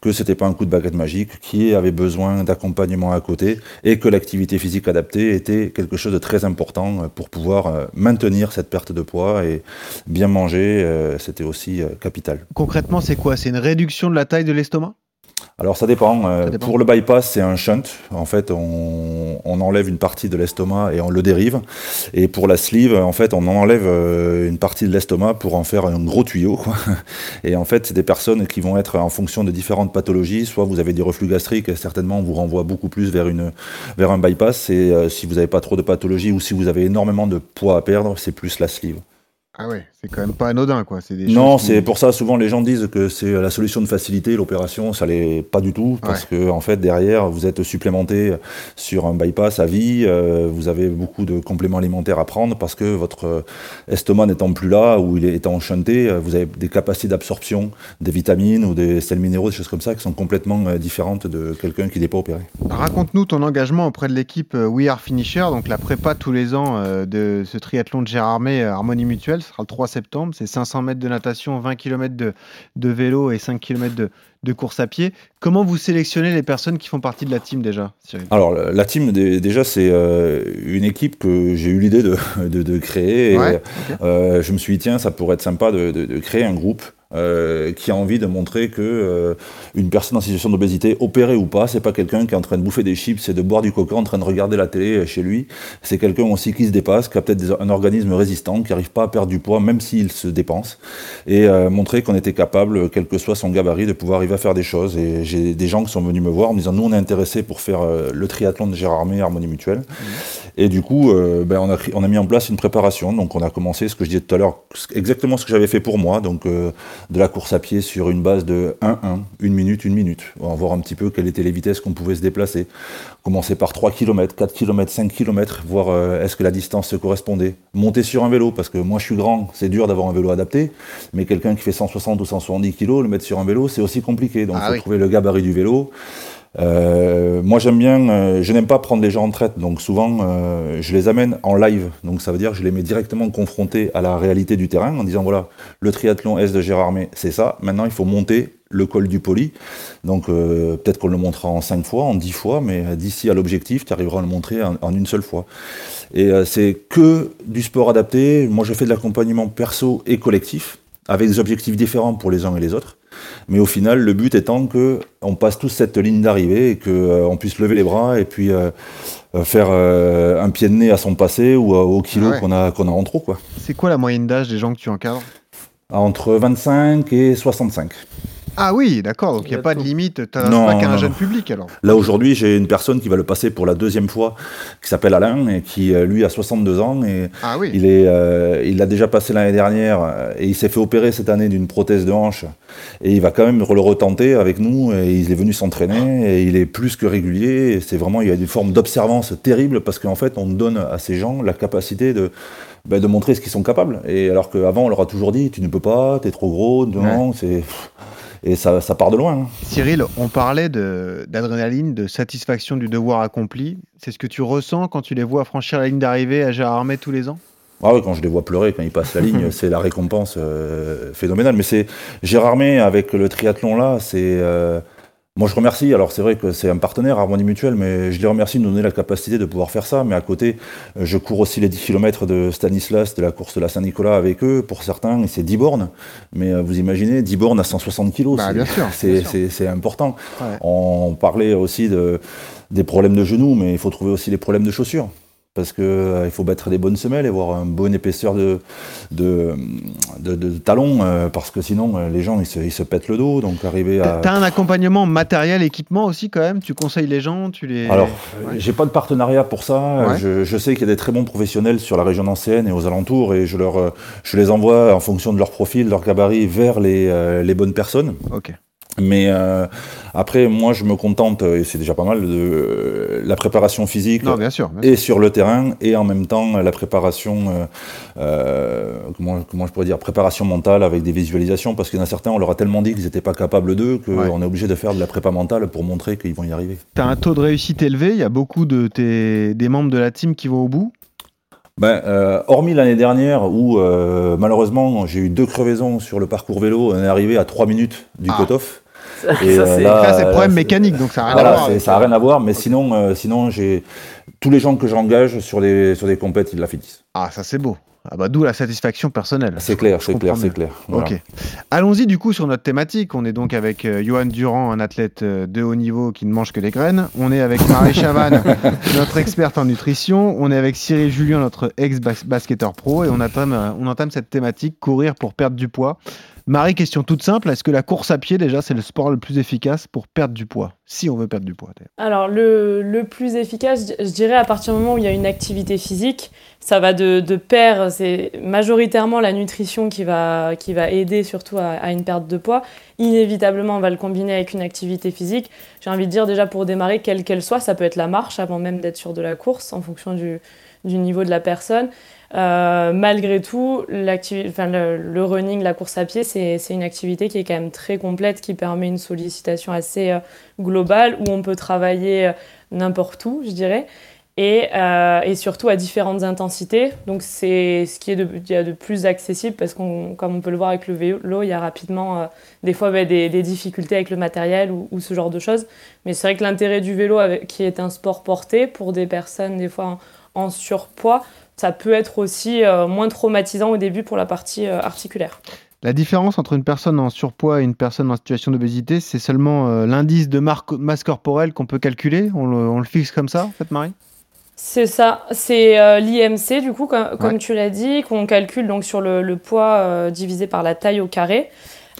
que c'était pas un coup de baguette magique, qui avait besoin d'accompagnement à côté et que l'activité physique adaptée était quelque chose de très important euh, pour pouvoir euh, maintenir cette perte de poids et bien manger, euh, c'était aussi euh, capital. Concrètement, c'est quoi? C'est une réduction de la taille de l'estomac? Alors ça dépend. euh, Ça dépend. Pour le bypass, c'est un shunt. En fait, on, on enlève une partie de l'estomac et on le dérive. Et pour la sleeve, en fait, on enlève euh, une partie de l'estomac pour en faire un gros tuyau. quoi. [LAUGHS] Et en fait, c'est des personnes qui vont être en fonction de différentes pathologies. Soit vous avez des reflux gastriques, et certainement on vous renvoie beaucoup plus vers, une, vers un bypass. Et euh, si vous n'avez pas trop de pathologies ou si vous avez énormément de poids à perdre, c'est plus la sleeve. Ah ouais, c'est quand même pas anodin, quoi. Des Non, qui- c'est pour ça souvent les gens disent que c'est la solution de facilité, l'opération, ça l'est pas du tout parce que en fait derrière vous êtes supplémenté sur un bypass à vie, euh, vous avez beaucoup de compléments alimentaires à prendre parce que votre estomac n'étant plus là ou il est étant enchanté, euh, vous avez des capacités d'absorption des vitamines ou des sels minéraux, des choses comme ça qui sont complètement euh, différentes de quelqu'un qui n'est pas opéré. Raconte-nous ton engagement auprès de l'équipe We Are Finisher, donc la prépa tous les ans de ce triathlon de Gérardmer Harmonie Mutuelle. Ce sera le 3 septembre. C'est 500 mètres de natation, 20 km de, de vélo et 5 km de, de course à pied. Comment vous sélectionnez les personnes qui font partie de la team déjà, Cyril? Alors la team dé- déjà c'est euh, une équipe que j'ai eu l'idée de, [LAUGHS] de, créer et Ouais, euh, je me suis dit tiens ça pourrait être sympa de créer un groupe euh, qui a envie de montrer que euh, une personne en situation d'obésité opérée ou pas c'est pas quelqu'un qui est en train de bouffer des chips et de boire du coca en train de regarder la télé euh, chez lui. C'est quelqu'un aussi qui se dépasse qui a peut-être un organisme résistant qui n'arrive pas à perdre du poids même s'il se dépense. Et euh, montrer qu'on était capable quel que soit son gabarit de pouvoir arriver à faire des choses. Et j'ai des gens qui sont venus me voir en me disant nous on est intéressés pour faire euh, le triathlon de Gérardmer Harmonie Mutuelle. Et du coup euh, ben, on, a, on a mis en place une préparation. Donc on a commencé ce que je disais tout à l'heure exactement ce que j'avais fait pour moi. Donc euh, de la course à pied sur une base de 1-1 une minute une minute. On va voir un petit peu quelles étaient les vitesses qu'on pouvait se déplacer. Commencer par 3 km 4 km 5 km voir euh, est-ce que la distance se correspondait. Monter sur un vélo parce que moi je suis grand c'est dur d'avoir un vélo adapté mais quelqu'un qui fait 160 ou 170 kg le mettre sur un vélo c'est aussi compliqué. Donc il Ah faut oui. trouver le gabarit du vélo euh, moi j'aime bien, euh, je n'aime pas prendre les gens en traite, donc souvent euh, je les amène en live, donc ça veut dire que je les mets directement confrontés à la réalité du terrain en disant voilà, le triathlon S de Gérardmer c'est ça, maintenant il faut monter le col du poli, donc euh, peut-être qu'on le montrera en 5 fois, en 10 fois, mais d'ici à l'objectif tu arriveras à le montrer en, en une seule fois. Et euh, c'est que du sport adapté, moi je fais de l'accompagnement perso et collectif, avec des objectifs différents pour les uns et les autres. Mais au final, le but étant que on passe tous cette ligne d'arrivée et que euh, on puisse lever les bras et puis euh, euh, faire euh, un pied de nez à son passé ou au kilo ouais. qu'on a qu'on a en trop quoi. C'est quoi la moyenne d'âge des gens que tu encadres? Entre 25 et 65. Ah oui, d'accord, donc il n'y a pas de limite, tu Non, pas qu'à un non, jeune public alors. Là aujourd'hui, j'ai une personne qui va le passer pour la deuxième fois, qui s'appelle Alain et qui euh, lui a 62 ans et Ah oui. il est, euh, il l'a déjà passé l'année dernière euh, et il s'est fait opérer cette année d'une prothèse de hanche et il va quand même le retenter avec nous et il est venu s'entraîner et il est plus que régulier et c'est vraiment il y a une forme d'observance terrible parce qu'en fait on donne à ces gens la capacité de ben, de montrer ce qu'ils sont capables et alors qu'avant on leur a toujours dit tu ne peux pas, t'es trop gros, non, c'est et ça, ça part de loin. hein. Cyril, on parlait d'adrénaline, de, satisfaction du devoir accompli. C'est ce que tu ressens quand tu les vois franchir la ligne d'arrivée à Gérardmer tous les ans? Ah oui, quand je les vois pleurer, quand ils passent la ligne, [LAUGHS] c'est la récompense euh, phénoménale. Mais c'est Gérard May avec le triathlon là, c'est. euh, moi, je remercie. Alors, c'est vrai que c'est un partenaire, Harmonie Mutuelle, mais je les remercie de nous donner la capacité de pouvoir faire ça. Mais à côté, je cours aussi les 10 km de Stanislas, de la course de la Saint-Nicolas avec eux. Pour certains, et c'est 10 bornes. Mais euh, vous imaginez, 10 bornes à 160 kilos, Bah, c'est- bien sûr, [LAUGHS] important. Ouais. On parlait aussi de, des problèmes de genoux, mais il faut trouver aussi les problèmes de chaussures. Parce que euh, il faut battre des bonnes semelles et avoir une bonne épaisseur de, de, de, de talons, euh, parce que sinon euh, les gens ils se, ils se pètent le dos. Donc arriver à. T'as un accompagnement matériel, équipement aussi quand même? Tu conseilles les gens tu les... Alors, Ouais. j'ai pas de partenariat pour ça. Ouais. Je, je sais qu'il y a des très bons professionnels sur la région nancéenne et aux alentours, et je leur, je les envoie en fonction de leur profil, leur gabarit, vers les, les bonnes personnes. Ok. Mais euh, après, moi, je me contente, et c'est déjà pas mal, de euh, la préparation physique Non, bien sûr. bien et sur le terrain, et en même temps la préparation, euh, euh, comment, comment je pourrais dire, préparation mentale avec des visualisations, parce qu'il y en a certains, on leur a tellement dit qu'ils n'étaient pas capables d'eux, qu'on Ouais. est obligé de faire de la prépa mentale pour montrer qu'ils vont y arriver. Tu as un taux de réussite élevé, il y a beaucoup de tes, des membres de la team qui vont au bout? Ben, euh, hormis l'année dernière où euh, malheureusement j'ai eu deux crevaisons sur le parcours vélo, on est arrivé à 3 minutes du Ah. cut-off. Ça, euh, c'est- là, problème mécanique, donc ça n'a rien Voilà, à voir. ça n'a rien à voir, mais sinon, euh, sinon j'ai tous les gens que j'engage sur des sur des compètes, ils la finissent. Ah, ça c'est beau. Ah bah d'où la satisfaction personnelle. C'est clair, c'est clair, c'est clair. Voilà. Ok. Allons-y du coup sur notre thématique. On est donc avec euh, Johan Durand, un athlète euh, de haut niveau qui ne mange que des graines. On est avec Marie Chavannes, [LAUGHS] notre experte en nutrition. On est avec Cyril Julien, notre ex-basketteur pro. Et on entame, euh, on entame cette thématique, courir pour perdre du poids. Marie, question toute simple. Est-ce que la course à pied, déjà, c'est le sport le plus efficace pour perdre du poids? Si on veut perdre du poids. Alors, le, le plus efficace, je je dirais, à partir du moment où il y a une activité physique, ça va de, de pair, c'est majoritairement la nutrition qui va, qui va aider surtout à, à une perte de poids. Inévitablement, on va le combiner avec une activité physique. J'ai envie de dire, déjà, pour démarrer, quelle qu'elle soit, ça peut être la marche avant même d'être sur de la course, en fonction du, du niveau de la personne. Euh, malgré tout, le, running, la course à pied, c'est une activité qui est quand même très complète, qui permet une sollicitation assez euh, globale, où on peut travailler euh, n'importe où, je dirais, et, surtout à différentes intensités. Donc c'est ce qui est de, plus accessible, parce qu'on, comme on peut le voir avec le vélo, il y a rapidement des fois bah, des, difficultés avec le matériel ou, ce genre de choses. Mais c'est vrai que l'intérêt du vélo, qui est un sport porté pour des personnes des fois en surpoids, ça peut être aussi euh, moins traumatisant au début pour la partie euh, articulaire. La différence entre une personne en surpoids et une personne en situation d'obésité, c'est seulement euh, l'indice de masse corporelle qu'on peut calculer? On le, on le fixe comme ça, en fait, Marie? C'est ça, c'est euh, l'IMC du coup, comme, tu l'as dit, qu'on calcule donc sur le, le poids euh, divisé par la taille au carré,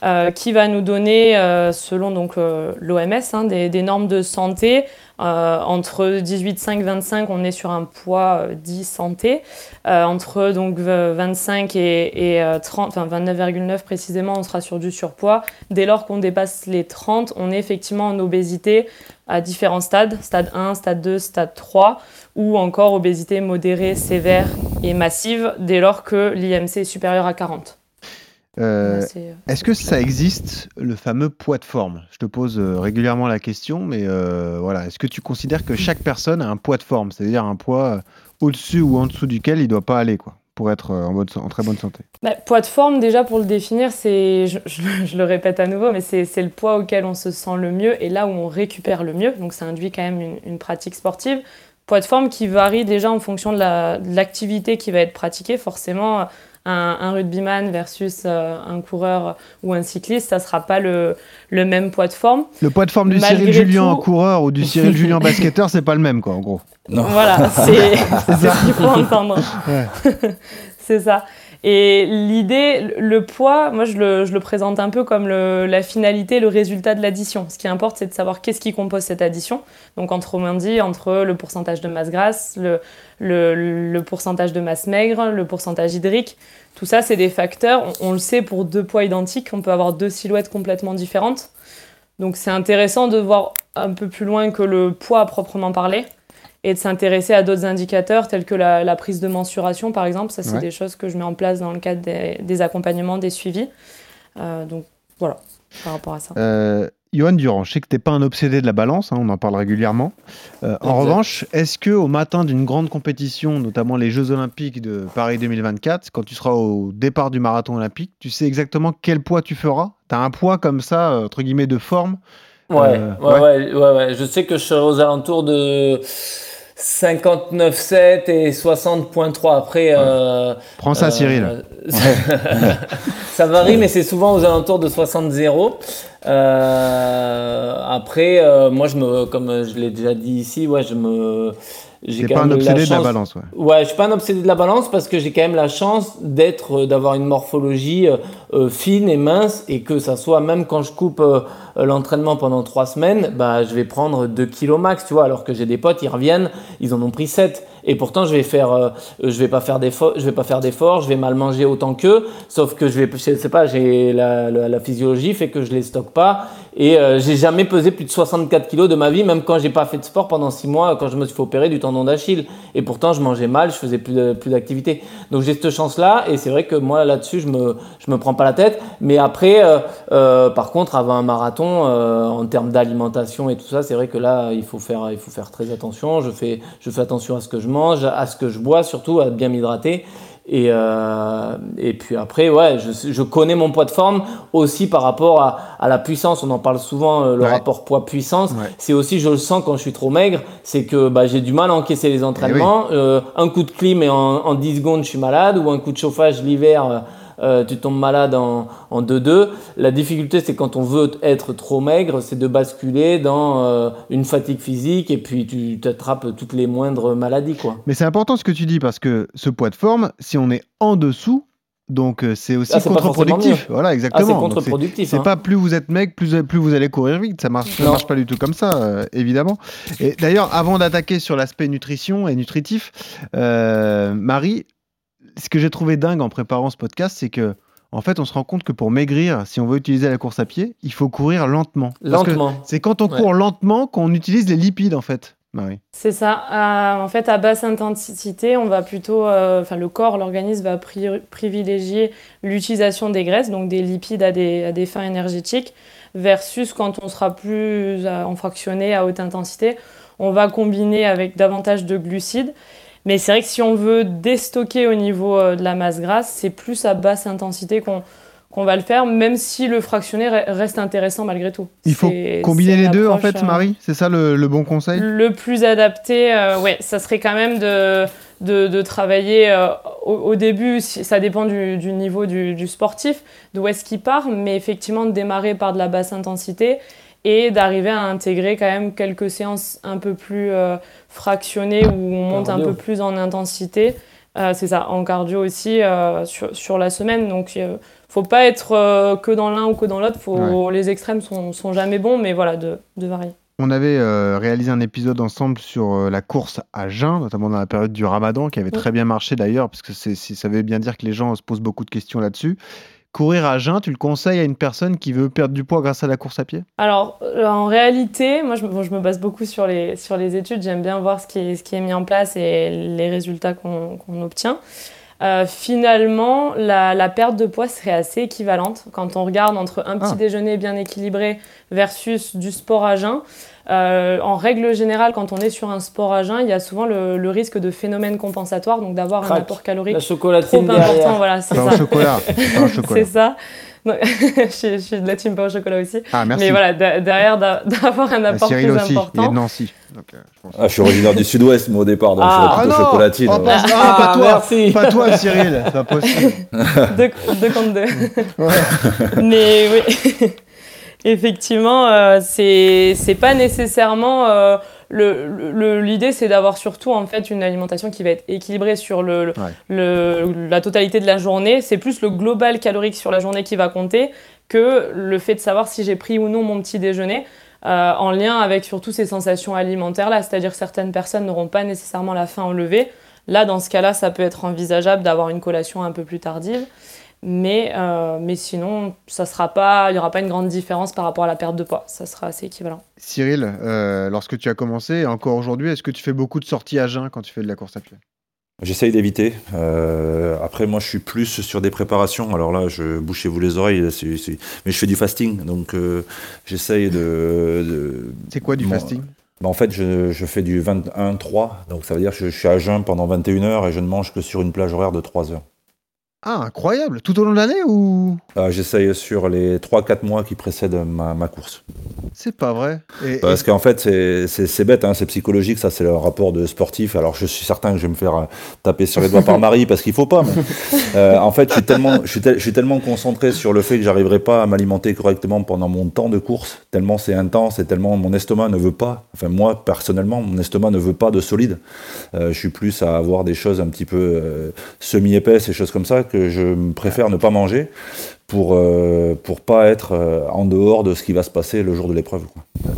euh, qui va nous donner, euh, selon donc l'OMS, hein, des, normes de santé. Euh, entre 18,5 25, on est sur un poids euh, dit santé. Euh, entre donc v- 25 et, et, euh, 30, enfin 29,9 précisément, on sera sur du surpoids. Dès lors qu'on dépasse les 30, on est effectivement en obésité à différents stades, stade 1, stade 2, stade 3, ou encore obésité modérée, sévère et massive, dès lors que l'IMC est supérieur à 40. Euh, c'est- Est-ce que ça existe, le fameux poids de forme? Je te pose euh, régulièrement la question, mais euh, voilà, est-ce que tu considères que chaque personne a un poids de forme, c'est-à-dire un poids euh, au-dessus ou en dessous duquel il ne doit pas aller, quoi, pour être euh, en, bonne- en très bonne santé? Bah, poids de forme, déjà pour le définir, c'est, je, je- je le répète à nouveau, mais c'est, le poids auquel on se sent le mieux et là où on récupère le mieux. Donc ça induit quand même une, une pratique sportive. Poids de forme qui varie déjà en fonction de, la- de l'activité qui va être pratiquée. Forcément, un, un rugbyman versus euh, un coureur ou un cycliste, ça ne sera pas le, le même poids de forme. Le poids de forme du Malgré Cyril Julien tout- coureur ou du [LAUGHS] Cyril Julien basketteur, c'est pas le même, quoi, en gros. Non. Voilà, [LAUGHS] c'est c'est ce qu'il faut entendre. Ouais. [LAUGHS] c'est ça. Et l'idée, le poids, moi je le, je le présente un peu comme le- la finalité, le résultat de l'addition. Ce qui importe, c'est de savoir qu'est-ce qui compose cette addition. Donc, autrement dit, entre le pourcentage de masse grasse, le, le, le pourcentage de masse maigre, le pourcentage hydrique, tout ça, c'est des facteurs. On, on le sait pour deux poids identiques, on peut avoir deux silhouettes complètement différentes. Donc, c'est intéressant de voir un peu plus loin que le poids à proprement parler et de s'intéresser à d'autres indicateurs tels que la, la prise de mensuration, par exemple. Ça, c'est Ouais. des choses que je mets en place dans le cadre des, des accompagnements, des suivis. Euh, donc, voilà, par rapport à ça. Euh, Johan Durand, je sais que t'es pas un obsédé de la balance, hein, on en parle régulièrement. Euh, en revanche, est-ce que au matin d'une grande compétition, notamment les Jeux Olympiques de Paris 2024, quand tu seras au départ du marathon olympique, tu sais exactement quel poids tu feras? T'as un poids comme ça, euh, entre guillemets, de forme? Ouais, Euh, ouais, ouais, ouais, ouais. Je sais que je serai aux alentours de 59,7 et 60,3. Après, euh, Prends ça, euh, Cyril. [LAUGHS] ça varie, mais c'est souvent aux alentours de 60,0. Euh, après, euh, moi, je me, comme je l'ai déjà dit ici, ouais, je me. J'ai pas un obsédé de la balance, ouais. Ouais, je suis pas un obsédé de la balance parce que j'ai quand même la chance d'être, euh, d'avoir une morphologie euh, euh, fine et mince et que ça soit même quand je coupe euh, l'entraînement pendant trois semaines, bah je vais prendre 2 kilos max, tu vois, alors que j'ai des potes, ils reviennent, ils en ont pris 7 et pourtant je vais faire, euh, je vais pas faire d'effort, je vais pas faire d'effort, je vais mal manger autant qu'eux, sauf que je vais, je sais pas, j'ai la, physiologie fait que je les stocke pas et euh, j'ai jamais pesé plus de 64 kilos de ma vie, même quand j'ai pas fait de sport pendant 6 mois, quand je me suis fait opérer du tendon d'Achille. Et pourtant, je mangeais mal, je faisais plus plus d'activité. Donc j'ai cette chance-là, et c'est vrai que moi là-dessus, je me, je me prends pas la tête. Mais après, euh, euh, par contre, avant un marathon, en termes d'alimentation et tout ça, c'est vrai que là, il faut faire, il faut faire très attention. Je fais, je fais attention à ce que je mange, à ce que je bois, surtout à bien m'hydrater. Et, euh, et puis après, ouais, je, je connais mon poids de forme aussi par rapport à, à la puissance. On en parle souvent, euh, le Ouais. rapport poids-puissance. Ouais. C'est aussi, je le sens quand je suis trop maigre, c'est que bah, j'ai du mal à encaisser les entraînements. Euh, un coup de clim et en, en 10 secondes, je suis malade. Ou un coup de chauffage l'hiver, euh, tu tombes malade en, en 2-2. La difficulté, c'est quand on veut être trop maigre, c'est de basculer dans euh, une fatigue physique et puis tu t'attrapes toutes les moindres maladies. quoi. Mais c'est important ce que tu dis parce que ce poids de forme, si on est en dessous, donc euh, c'est aussi Ah, contre-productif. Voilà, Ah, exactement. c'est contre-productif. C'est hein. pas plus vous êtes mec, plus, plus vous allez courir vite. Ça marche, ça marche pas du tout comme ça, euh, évidemment. Et d'ailleurs, avant d'attaquer sur l'aspect nutrition et nutritif, euh, Marie, ce que j'ai trouvé dingue en préparant ce podcast, c'est que en fait, on se rend compte que pour maigrir, si on veut utiliser la course à pied, il faut courir lentement. Lentement. C'est quand on Ouais. court lentement qu'on utilise les lipides, en fait. Marie. C'est ça. À- en fait, à basse intensité, on va plutôt, euh, enfin, le corps, l'organisme va pri- privilégier l'utilisation des graisses, donc des lipides à des, à des fins énergétiques, versus quand on sera plus euh, en fractionné à haute intensité, on va combiner avec davantage de glucides. Mais c'est vrai que si on veut déstocker au niveau euh, de la masse grasse, c'est plus à basse intensité qu'on qu'on va le faire, même si le fractionné re- reste intéressant malgré tout. Il faut combiner les deux, en fait, euh, Marie? C'est ça le, le bon conseil? Le plus adapté, euh, ouais, ça serait quand même de, de, de travailler euh, au, au début, ça dépend du, du niveau du, du sportif, d'où est-ce qu'il part, mais effectivement de démarrer par de la basse intensité et d'arriver à intégrer quand même quelques séances un peu plus euh, fractionnées où on monte un peu plus en intensité. Euh, c'est ça, en cardio aussi euh, sur, sur la semaine. Donc, il faut pas être que dans l'un ou que dans l'autre. Les extrêmes sont, sont jamais bons, mais voilà, de, de varier. On avait euh, réalisé un épisode ensemble sur euh, la course à jeun, notamment dans la période du ramadan, qui avait Oui. très bien marché d'ailleurs, parce que ça veut bien dire que les gens se posent beaucoup de questions là-dessus. Courir à jeun, tu le conseilles à une personne qui veut perdre du poids grâce à la course à pied? Alors, euh, en réalité, moi, je, me- bon, je me base beaucoup sur les, sur les études. J'aime bien voir ce qui, est, ce qui est mis en place et les résultats qu'on obtient. Euh, finalement, la, la perte de poids serait assez équivalente quand on regarde entre un petit Ah. déjeuner bien équilibré versus du sport à jeun. Euh, en règle générale, quand on est sur un sport à jeun, il y a souvent le, le risque de phénomène compensatoire, donc d'avoir un apport calorique La trop important. derrière. Voilà, c'est ça. chocolat. [LAUGHS] Pas au chocolat. c'est ça. [LAUGHS] Je, suis- je suis de la team pas au chocolat aussi. Ah, merci. Mais voilà, de- derrière, d'a- [LAUGHS] d'avoir un apport Cyril plus aussi, il est important. de Nancy. Donc, euh, je pense- Ah, je suis originaire du sud-ouest, moi, au départ, donc Ah. je suis non plutôt chocolatine. Oh, ouais. pas, ah, Ah, pas toi merci. Pas toi, Cyril C'est pas possible. deux, deux contre deux. Mais oui, effectivement, euh, c'est c'est pas nécessairement euh, le- le- l'idée, c'est d'avoir surtout en fait une alimentation qui va être équilibrée sur le, le- Ouais. le- la totalité de la journée. C'est plus le global calorique sur la journée qui va compter que le fait de savoir si j'ai pris ou non mon petit déjeuner. euh, en lien avec surtout ces sensations alimentaires là, c'est-à-dire certaines personnes n'auront pas nécessairement la faim au lever. Là, dans ce cas-là, ça peut être envisageable d'avoir une collation un peu plus tardive. Mais, euh, mais sinon, ça sera pas, il n'y aura pas une grande différence par rapport à la perte de poids. Ça sera assez équivalent. Cyril, euh, lorsque tu as commencé, et encore aujourd'hui, est-ce que tu fais beaucoup de sorties à jeun quand tu fais de la course à pied? J'essaye d'éviter. Euh, après, moi, je suis plus sur des préparations. Alors là, je bouchez-vous les oreilles, mais je fais du fasting. Donc, euh, j'essaye de. de- C'est quoi du fasting? Bah, En fait, je, je fais du 21-3. Donc, ça veut dire que je, je suis à jeun pendant 21 heures et je ne mange que sur une plage horaire de 3 heures. Ah, incroyable Tout au long de l'année ou? Euh, J'essaye sur les 3-4 mois qui précèdent ma, ma course. C'est pas vrai. Et, Parce qu'en fait, c'est- bête, hein, c'est psychologique, ça c'est le rapport de sportif. Alors je suis certain que je vais me faire euh, taper sur les doigts par Marie parce qu'il faut pas. Mais, [LAUGHS] euh, en fait, je suis, tellement, je, suis tel- je suis tellement concentré sur le fait que j'arriverai pas à m'alimenter correctement pendant mon temps de course, tellement c'est intense et tellement mon estomac ne veut pas, enfin moi personnellement, mon estomac ne veut pas de solide. Euh, je suis plus à avoir des choses un petit peu semi-épaisses et choses comme ça que je préfère ne pas manger pour, euh, pour pas être euh, en dehors de ce qui va se passer le jour de l'épreuve.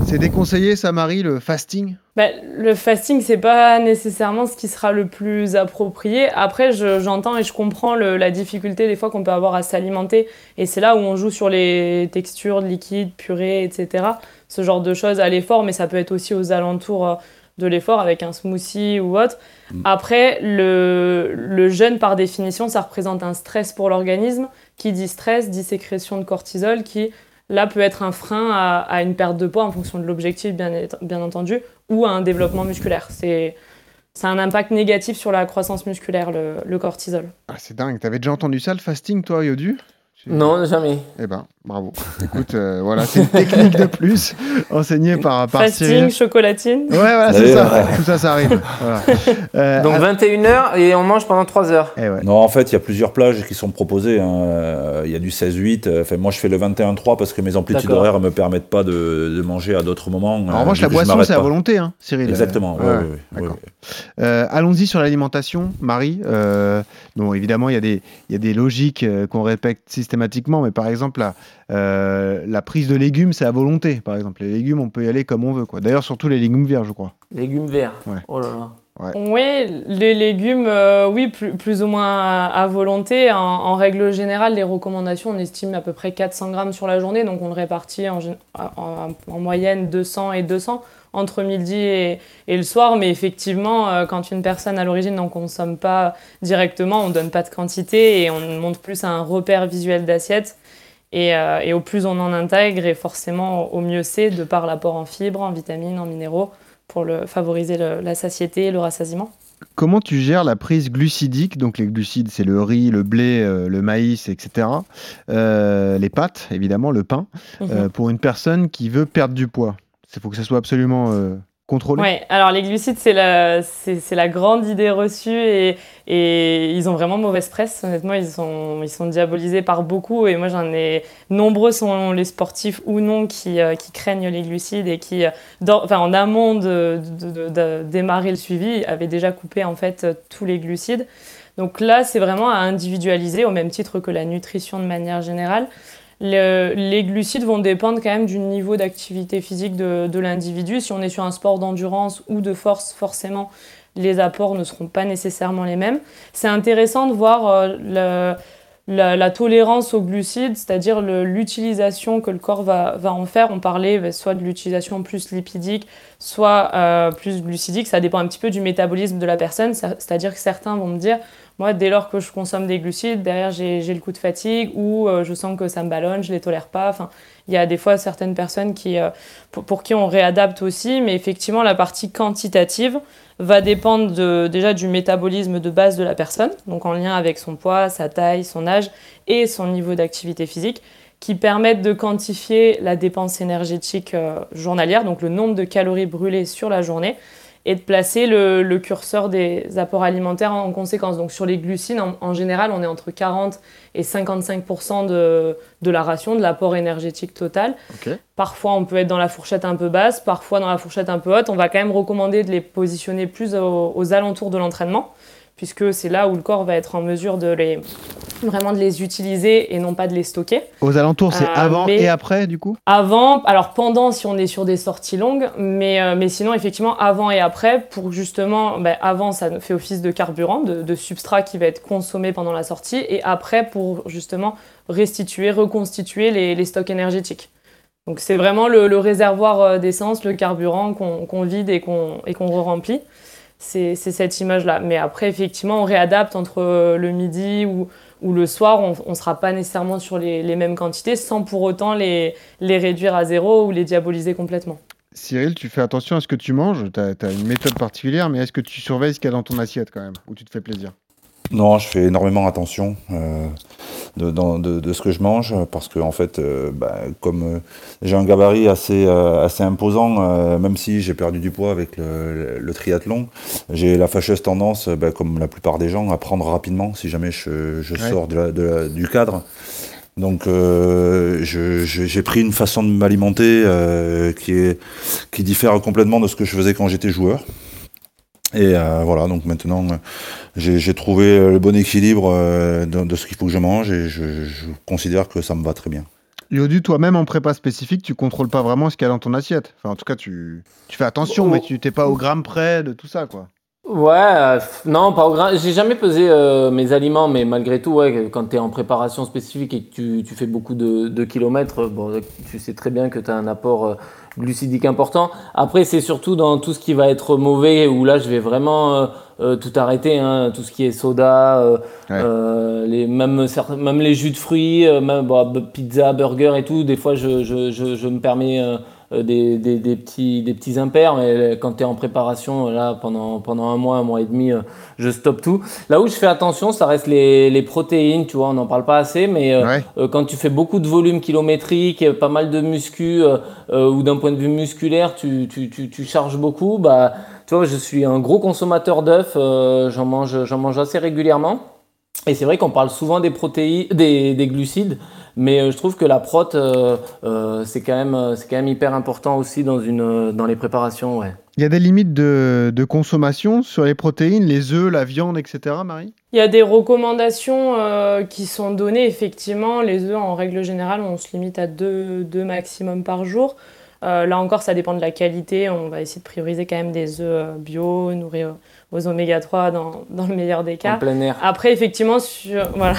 c'est déconseillé, ça, Marie, le fasting? Bah, le fasting, c'est pas nécessairement ce qui sera le plus approprié. Après, je- j'entends et je comprends le- la difficulté des fois qu'on peut avoir à s'alimenter. Et c'est là où on joue sur les textures, liquides, purées, etc. Ce genre de choses à l'effort, mais ça peut être aussi aux alentours euh, de l'effort avec un smoothie ou autre. Après, le, le jeûne, par définition, ça représente un stress pour l'organisme. Qui dit stress, dit sécrétion de cortisol, qui là peut être un frein à, à une perte de poids en fonction de l'objectif, bien, bien entendu, ou à un développement musculaire. C'est ça a un impact négatif sur la croissance musculaire, le, le cortisol. Ah, C'est dingue. T'avais déjà entendu ça, le fasting, toi, Yodu? Non, jamais. Eh ben, bravo. Écoute, euh, voilà, c'est une technique de plus [LAUGHS] enseignée par, par Fasting, Cyril. chocolatine. Ouais, voilà, c'est ça. ouais. Tout ça, ça arrive. Voilà. Euh, Donc ah, 21h et on mange pendant 3 heures. eh ouais. Non, en fait, il y a plusieurs plages qui sont proposées. hein. Il y a du 16-8. euh, Enfin, moi, je fais le 21-3 parce que mes amplitudes horaires ne me permettent pas de, de manger à d'autres moments. En Euh, revanche, la boisson, c'est à volonté, hein, Cyril. Exactement. Ouais, ouais, ouais, ouais, ouais, d'accord. ouais. Euh, Allons-y sur l'alimentation, Marie. Euh, bon, évidemment, il y, a des- y a des logiques qu'on répète systématiquement, mais par exemple, la, euh, la prise de légumes, c'est à volonté. Par exemple, les légumes, on peut y aller comme on veut. quoi. D'ailleurs, surtout les légumes verts, je crois. Légumes verts. Ouais. Oh là là. Oui, les légumes, euh, oui, plus, plus ou moins à, à volonté. En, en règle générale, les recommandations, on estime à peu près 400 grammes sur la journée, donc on le répartit en, gé- en- en moyenne 200 et 200 entre midi et, et le soir. Mais effectivement, euh, quand une personne à l'origine n'en consomme pas directement, on ne donne pas de quantité et on monte plus à un repère visuel d'assiette. Et, euh, et au plus on en intègre, et forcément au mieux c'est, de par l'apport en fibres, en vitamines, en minéraux, pour le, favoriser le- la satiété et le rassasiement. Comment tu gères la prise glucidique Donc, les glucides, c'est le riz, le blé, euh, le maïs, etc. Euh, les pâtes, évidemment, le pain. Euh, pour une personne qui veut perdre du poids, il faut que ça soit absolument euh, contrôlé. Ouais, alors les glucides, c'est la, c'est, la grande idée reçue et, et ils ont vraiment mauvaise presse. Honnêtement, ils sont, ils sont diabolisés par beaucoup et moi j'en ai. Nombreux sont les sportifs ou non qui, euh, qui craignent les glucides et qui, euh, enfin, en amont de, de- démarrer le suivi, avaient déjà coupé en fait tous les glucides. Donc là, c'est vraiment à individualiser au même titre que la nutrition de manière générale. Le- les glucides vont dépendre quand même du niveau d'activité physique de, l'individu. Si on est sur un sport d'endurance ou de force, forcément, les apports ne seront pas nécessairement les mêmes. C'est intéressant de voir euh, la, tolérance aux glucides, c'est-à-dire l'utilisation que le corps va, en faire. On parlait bah, soit de l'utilisation plus lipidique, soit euh, plus glucidique. Ça dépend un petit peu du métabolisme de la personne. C'est-à-dire que certains vont me dire, moi, dès lors que je consomme des glucides, derrière, j'ai le coup de fatigue ou euh, je sens que ça me ballonne, je les tolère pas. Enfin, il y a des fois certaines personnes qui, euh, pour, qui on réadapte aussi, mais effectivement, la partie quantitative va dépendre déjà du métabolisme de base de la personne, donc en lien avec son poids, sa taille, son âge et son niveau d'activité physique, qui permettent de quantifier la dépense énergétique euh, journalière, donc le nombre de calories brûlées sur la journée. Et de placer le, le curseur des apports alimentaires en, conséquence. Donc sur les glucides, en, en, général, on est entre 40 et 55% de, de la ration, de l'apport énergétique total. Parfois, on peut être dans la fourchette un peu basse, parfois dans la fourchette un peu haute. On va quand même recommander de les positionner plus aux, aux alentours de l'entraînement, puisque c'est là où le corps va être en mesure de les, vraiment de les utiliser et non pas de les stocker. Aux alentours, c'est Euh, avant et après, du coup? Avant, alors pendant si on est sur des sorties longues, mais, euh, mais sinon effectivement avant et après pour justement, ben, avant ça fait office de carburant, de, de substrat qui va être consommé pendant la sortie et après pour justement restituer, reconstituer les, les stocks énergétiques. Donc c'est vraiment le, le réservoir euh, d'essence, le carburant qu'on vide et qu'on qu'on re-remplit. C'est cette image-là. Mais après, effectivement, on réadapte entre le midi ou, ou le soir. On ne sera pas nécessairement sur les, mêmes quantités sans pour autant les, les réduire à zéro ou les diaboliser complètement. Cyril, tu fais attention à ce que tu manges. Tu as, une méthode particulière, mais est-ce que tu surveilles ce qu'il y a dans ton assiette quand même Ou tu te fais plaisir? Non, je fais énormément attention euh, de, dans- de- de ce que je mange parce que en fait, euh, bah, comme euh, j'ai un gabarit assez, assez imposant, même si j'ai perdu du poids avec le, le triathlon, j'ai la fâcheuse tendance, bah, comme la plupart des gens, à prendre rapidement si jamais je, je Ouais. sors de la- de la- du cadre. Donc euh, j'ai pris une façon de m'alimenter euh, qui, est, qui diffère complètement de ce que je faisais quand j'étais joueur. Et euh, voilà, donc maintenant, euh, j'ai trouvé euh, le bon équilibre de, de ce qu'il faut que je mange et je, je considère que ça me va très bien. Yodu, toi-même en prépa spécifique, tu contrôles pas vraiment ce qu'il y a dans ton assiette. Enfin, en tout cas, tu, tu fais attention, Oh. mais tu t'es pas au gramme près de tout ça, quoi. Ouais, euh, non, pas au grain. J'ai jamais pesé euh, mes aliments, mais malgré tout, ouais, quand tu es en préparation spécifique et que tu, tu fais beaucoup de, de kilomètres, euh, bon, tu sais très bien que tu as un apport euh, glucidique important. Après, c'est surtout dans tout ce qui va être mauvais, où là, je vais vraiment tout arrêter, hein, tout ce qui est soda, les, même, les jus de fruits, même bon, b- pizza, burger et tout. Des fois, je, je, je, je me permets des, des, des petits, des petits impairs, mais quand tu es en préparation, là, pendant, pendant un mois, un mois et demi, euh, je stoppe tout. Là où je fais attention, ça reste les, les protéines, tu vois, on n'en parle pas assez, mais euh, euh, quand tu fais beaucoup de volume kilométrique, euh, pas mal de muscu, euh, euh, ou d'un point de vue musculaire, tu, tu, tu, tu charges beaucoup, bah, tu vois, je suis un gros consommateur d'œufs, euh, j'en mange, j'en mange assez régulièrement. Et c'est vrai qu'on parle souvent des protéines, des, des glucides, mais euh, je trouve que la prot, euh, euh, c'est quand même, c'est quand même hyper important aussi dans une, dans les préparations, ouais. Il y a des limites de, de consommation sur les protéines, les œufs, la viande, etc., Marie? Il y a des recommandations euh, qui sont données, effectivement. Les œufs, en règle générale, on se limite à deux, deux maximum par jour. Euh, là encore, ça dépend de la qualité. On va essayer de prioriser quand même des œufs bio, nourris aux, oméga 3 dans, dans le meilleur des cas. En plein air. Après, effectivement, sur, [LAUGHS] voilà.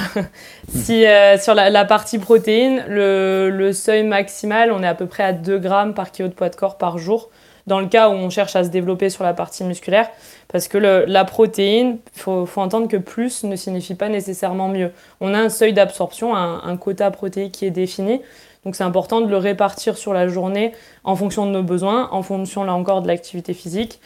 si, euh, sur la, la partie protéines, le, le seuil maximal, on est à peu près à 2 grammes par kilo de poids de corps par jour. Dans le cas où on cherche à se développer sur la partie musculaire, parce que le- la protéine, il faut, faut entendre que plus ne signifie pas nécessairement mieux. On a un seuil d'absorption, un, un quota protéique qui est défini. Donc c'est important de le répartir sur la journée en fonction de nos besoins, en fonction là encore de l'activité physique,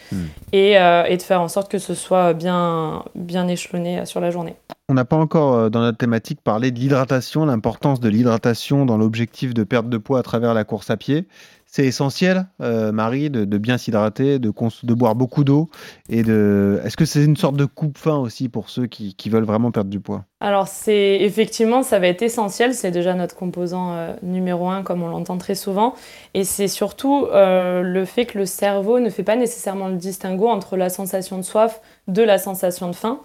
et, euh, et de faire en sorte que ce soit bien, bien échelonné euh, sur la journée. On n'a pas encore, euh, dans notre thématique, parlé de l'hydratation, l'importance de l'hydratation dans l'objectif de perte de poids à travers la course à pied. C'est essentiel, euh, Marie, de, bien s'hydrater, de, boire beaucoup d'eau. Et de... Est-ce que c'est une sorte de coupe-fin aussi pour ceux qui, veulent vraiment perdre du poids? Alors c'est effectivement ça va être essentiel, c'est déjà notre composant euh, numéro un comme on l'entend très souvent, et c'est surtout euh, le fait que le cerveau ne fait pas nécessairement le distinguo entre la sensation de soif de la sensation de faim.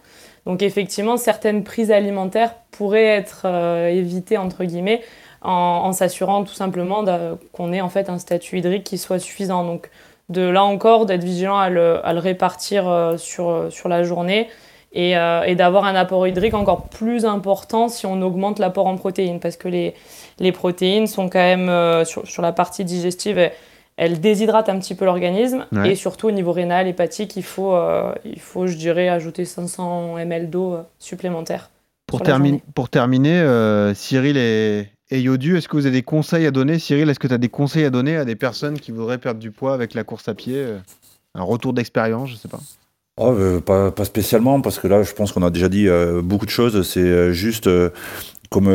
Donc effectivement certaines prises alimentaires pourraient être évitées entre guillemets en, en s'assurant tout simplement qu'on ait en fait un statut hydrique qui soit suffisant. Donc de là encore d'être vigilant à le, à le répartir euh, sur, sur la journée et, euh, et d'avoir un apport hydrique encore plus important si on augmente l'apport en protéines parce que les, les protéines sont quand même euh, sur, sur la partie digestive elles, elles déshydratent un petit peu l'organisme Ouais. et surtout au niveau rénal hépatique il faut, euh, il faut je dirais ajouter 500 ml d'eau euh, supplémentaire Pour, termi- pour terminer, euh, Cyril et, et Yodu, est-ce que vous avez des conseils à donner? Cyril, est-ce que tu as des conseils à donner à des personnes qui voudraient perdre du poids avec la course à pied euh, Un retour d'expérience, je sais pas? Oh, euh, pas, spécialement, parce que là, je pense qu'on a déjà dit euh, beaucoup de choses. C'est juste, comme,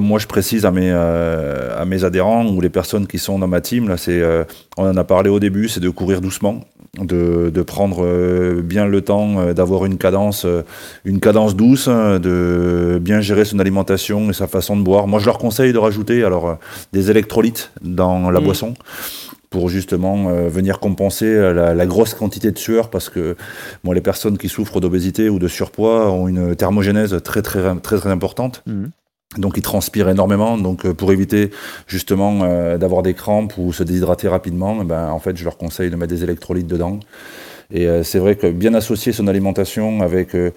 moi je précise à mes, adhérents ou les personnes qui sont dans ma team, on en a parlé au début, c'est de courir doucement. De, de prendre euh, bien le temps euh, d'avoir une cadence, euh, une cadence douce, hein, de bien gérer son alimentation et sa façon de boire. Moi, je leur conseille de rajouter alors des électrolytes dans la Mm. boisson pour justement euh, venir compenser la, la grosse quantité de sueur parce que moi les personnes qui souffrent d'obésité ou de surpoids ont une thermogénèse très très très très importante. Mhm. Donc ils transpirent énormément. Donc euh, pour éviter justement euh, d'avoir des crampes ou se déshydrater rapidement, eh ben, en fait je leur conseille de mettre des électrolytes dedans. Et euh, c'est vrai que bien associer son alimentation avec euh,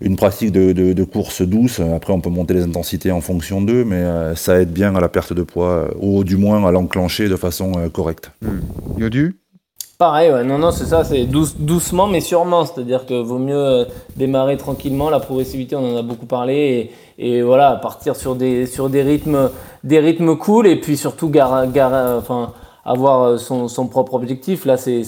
une pratique de, de, de course douce, après on peut monter les intensités en fonction d'eux, mais euh, ça aide bien à la perte de poids, ou du moins à l'enclencher de façon correcte. Yodu? Pareil, ouais, non, non, c'est ça, c'est douce- doucement mais sûrement. C'est-à-dire que vaut mieux euh, démarrer tranquillement. La progressivité, on en a beaucoup parlé. Et, et voilà, partir sur des, sur des rythmes, des rythmes cool et puis surtout gar, gar- enfin, avoir euh, son, son propre objectif. Là, c'est,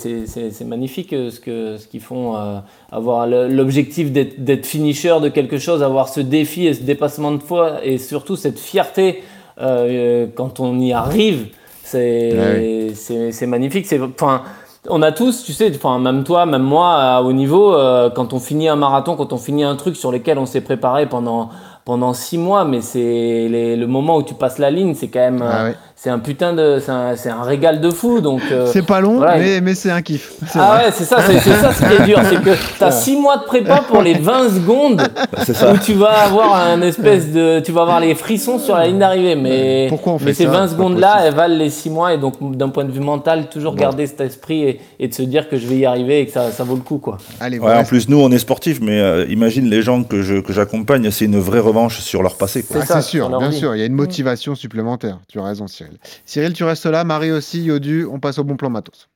magnifique euh, ce, que, ce qu'ils font. euh, avoir l'objectif d'être, finisher de quelque chose, avoir ce défi et ce dépassement de foi et surtout cette fierté euh, quand on y arrive. C'est, Ouais. c'est, c'est magnifique. C'est, enfin, on a tous, tu sais, enfin, même toi, même moi, à haut niveau, euh, quand on finit un marathon, quand on finit un truc sur lequel on s'est préparé pendant, pendant six mois, mais c'est le moment où tu passes la ligne, c'est quand même, Ah euh, ouais. c'est un putain de, c'est un, régal de fou. Donc, euh, C'est pas long, voilà. mais, mais c'est un kiff. Ah vrai. ouais, c'est ça, c'est ça ce qui est dur, c'est que [LAUGHS] t'as 6 mois de prépa pour les 20 secondes [LAUGHS] ça. où tu vas avoir un espèce de, tu vas avoir les frissons sur la ligne d'arrivée, mais, Pourquoi on fait mais ces ça 20 C'est pas secondes là, elles valent les 6 mois et donc d'un point de vue mental, toujours Bon. garder cet esprit et, et de se dire que je vais y arriver et que ça, ça vaut le coup quoi. Allez, Ouais, en plus, nous, on est sportifs, mais euh, imagine les gens que je- que j'accompagne, c'est une vraie revanche sur leur passé. Ah, ça, c'est sûr, bien vie. sûr, il y a une motivation supplémentaire. Tu as raison, Cyril. Cyril, tu restes là, Marie aussi, Yodu, on passe au bon plan matos.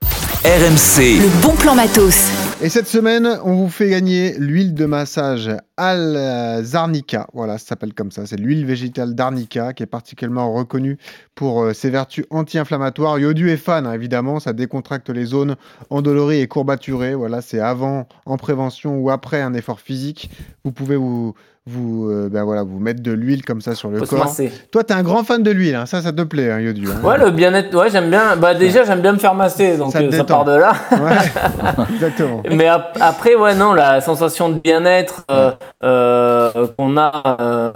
RMC, Le bon plan matos. Et cette semaine, on vous fait gagner l'huile de massage Al Zarnica. Voilà, ça s'appelle comme ça. C'est l'huile végétale d'Arnica qui est particulièrement reconnue pour euh, ses vertus anti-inflammatoires. Yodu est fan, hein, évidemment. Ça décontracte les zones endolories et courbaturées. Voilà, c'est avant, en prévention ou après un effort physique. Vous pouvez vous, vous, euh, ben voilà, vous mettre de l'huile comme ça sur le corps. masser. Toi, t'es un grand fan de l'huile. hein. Ça, ça te plaît, hein, Yodu. hein. Ouais, le bien-être, ouais, j'aime bien. Bah déjà, j'aime bien me faire masser, donc Ça euh, ça part de là. [LAUGHS] Ouais, exactement. [LAUGHS] Mais ap- après, ouais, non, la sensation de bien-être euh, qu'on a,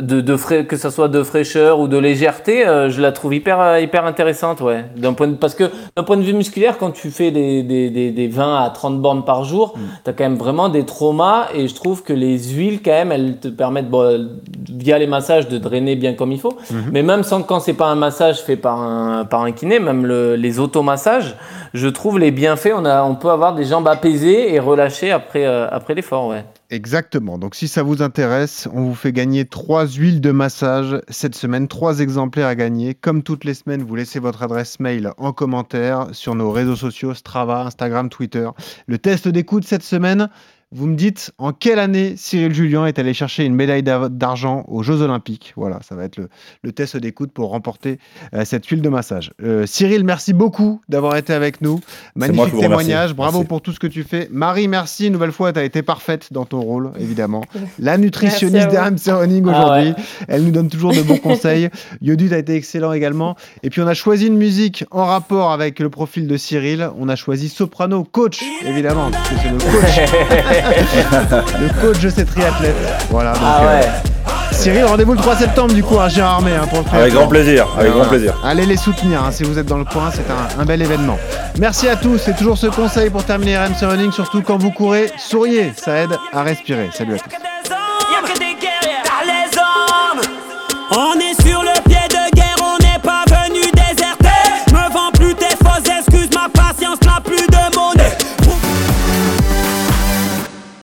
de, de frais, que ça soit de fraîcheur ou de légèreté, je la trouve hyper, hyper intéressante, ouais. D'un point de, parce que d'un point de vue musculaire, quand tu fais des, des, des, des 20 à 30 bornes par jour, Mm. t'as quand même vraiment des traumas et je trouve que les huiles, quand même, elles te permettent, bon, via les massages, de drainer bien comme il faut. Mhm. Mais même sans, quand c'est pas un massage fait par un, par un kiné, même le- les automassages, je trouve les bienfaits, on, a, on peut avoir des jambes apaisées et relâchées après, euh, après l'effort, ouais. Exactement. Donc, si ça vous intéresse, on vous fait gagner trois huiles de massage cette semaine, trois exemplaires à gagner. Comme toutes les semaines, vous laissez votre adresse mail en commentaire sur nos réseaux sociaux Strava, Instagram, Twitter. Le test d'écoute cette semaine. Vous me dites en quelle année Cyril Julien est allé chercher une médaille d'argent aux Jeux Olympiques? Voilà, ça va être le, le test d'écoute pour remporter euh, cette huile de massage. Euh, Cyril, merci beaucoup d'avoir été avec nous. Magnifique témoignage. Bravo Merci. pour tout ce que tu fais. Marie, merci. Une nouvelle fois, tu as été parfaite dans ton rôle, évidemment. [LAUGHS] La nutritionniste d'RMC Running Ah aujourd'hui. ouais. Elle nous donne toujours de bons conseils. [LAUGHS] Yodu, a été excellent également. Et puis, on a choisi une musique en rapport avec le profil de Cyril. On a choisi Soprano, coach, évidemment, parce que c'est le coach. [LAUGHS] le coach de ces triathlètes. Voilà. donc, Ah euh, ouais. Cyril, rendez-vous le 3 septembre du coup à Gérardmer hein, pour le Avec grand plaisir, avec Voilà. grand plaisir. Allez les soutenir hein, si vous êtes dans le coin, c'est un, un bel événement. Merci à tous, c'est toujours ce conseil pour terminer RMC Running, surtout quand vous courez, souriez, ça aide à respirer. Salut à tous.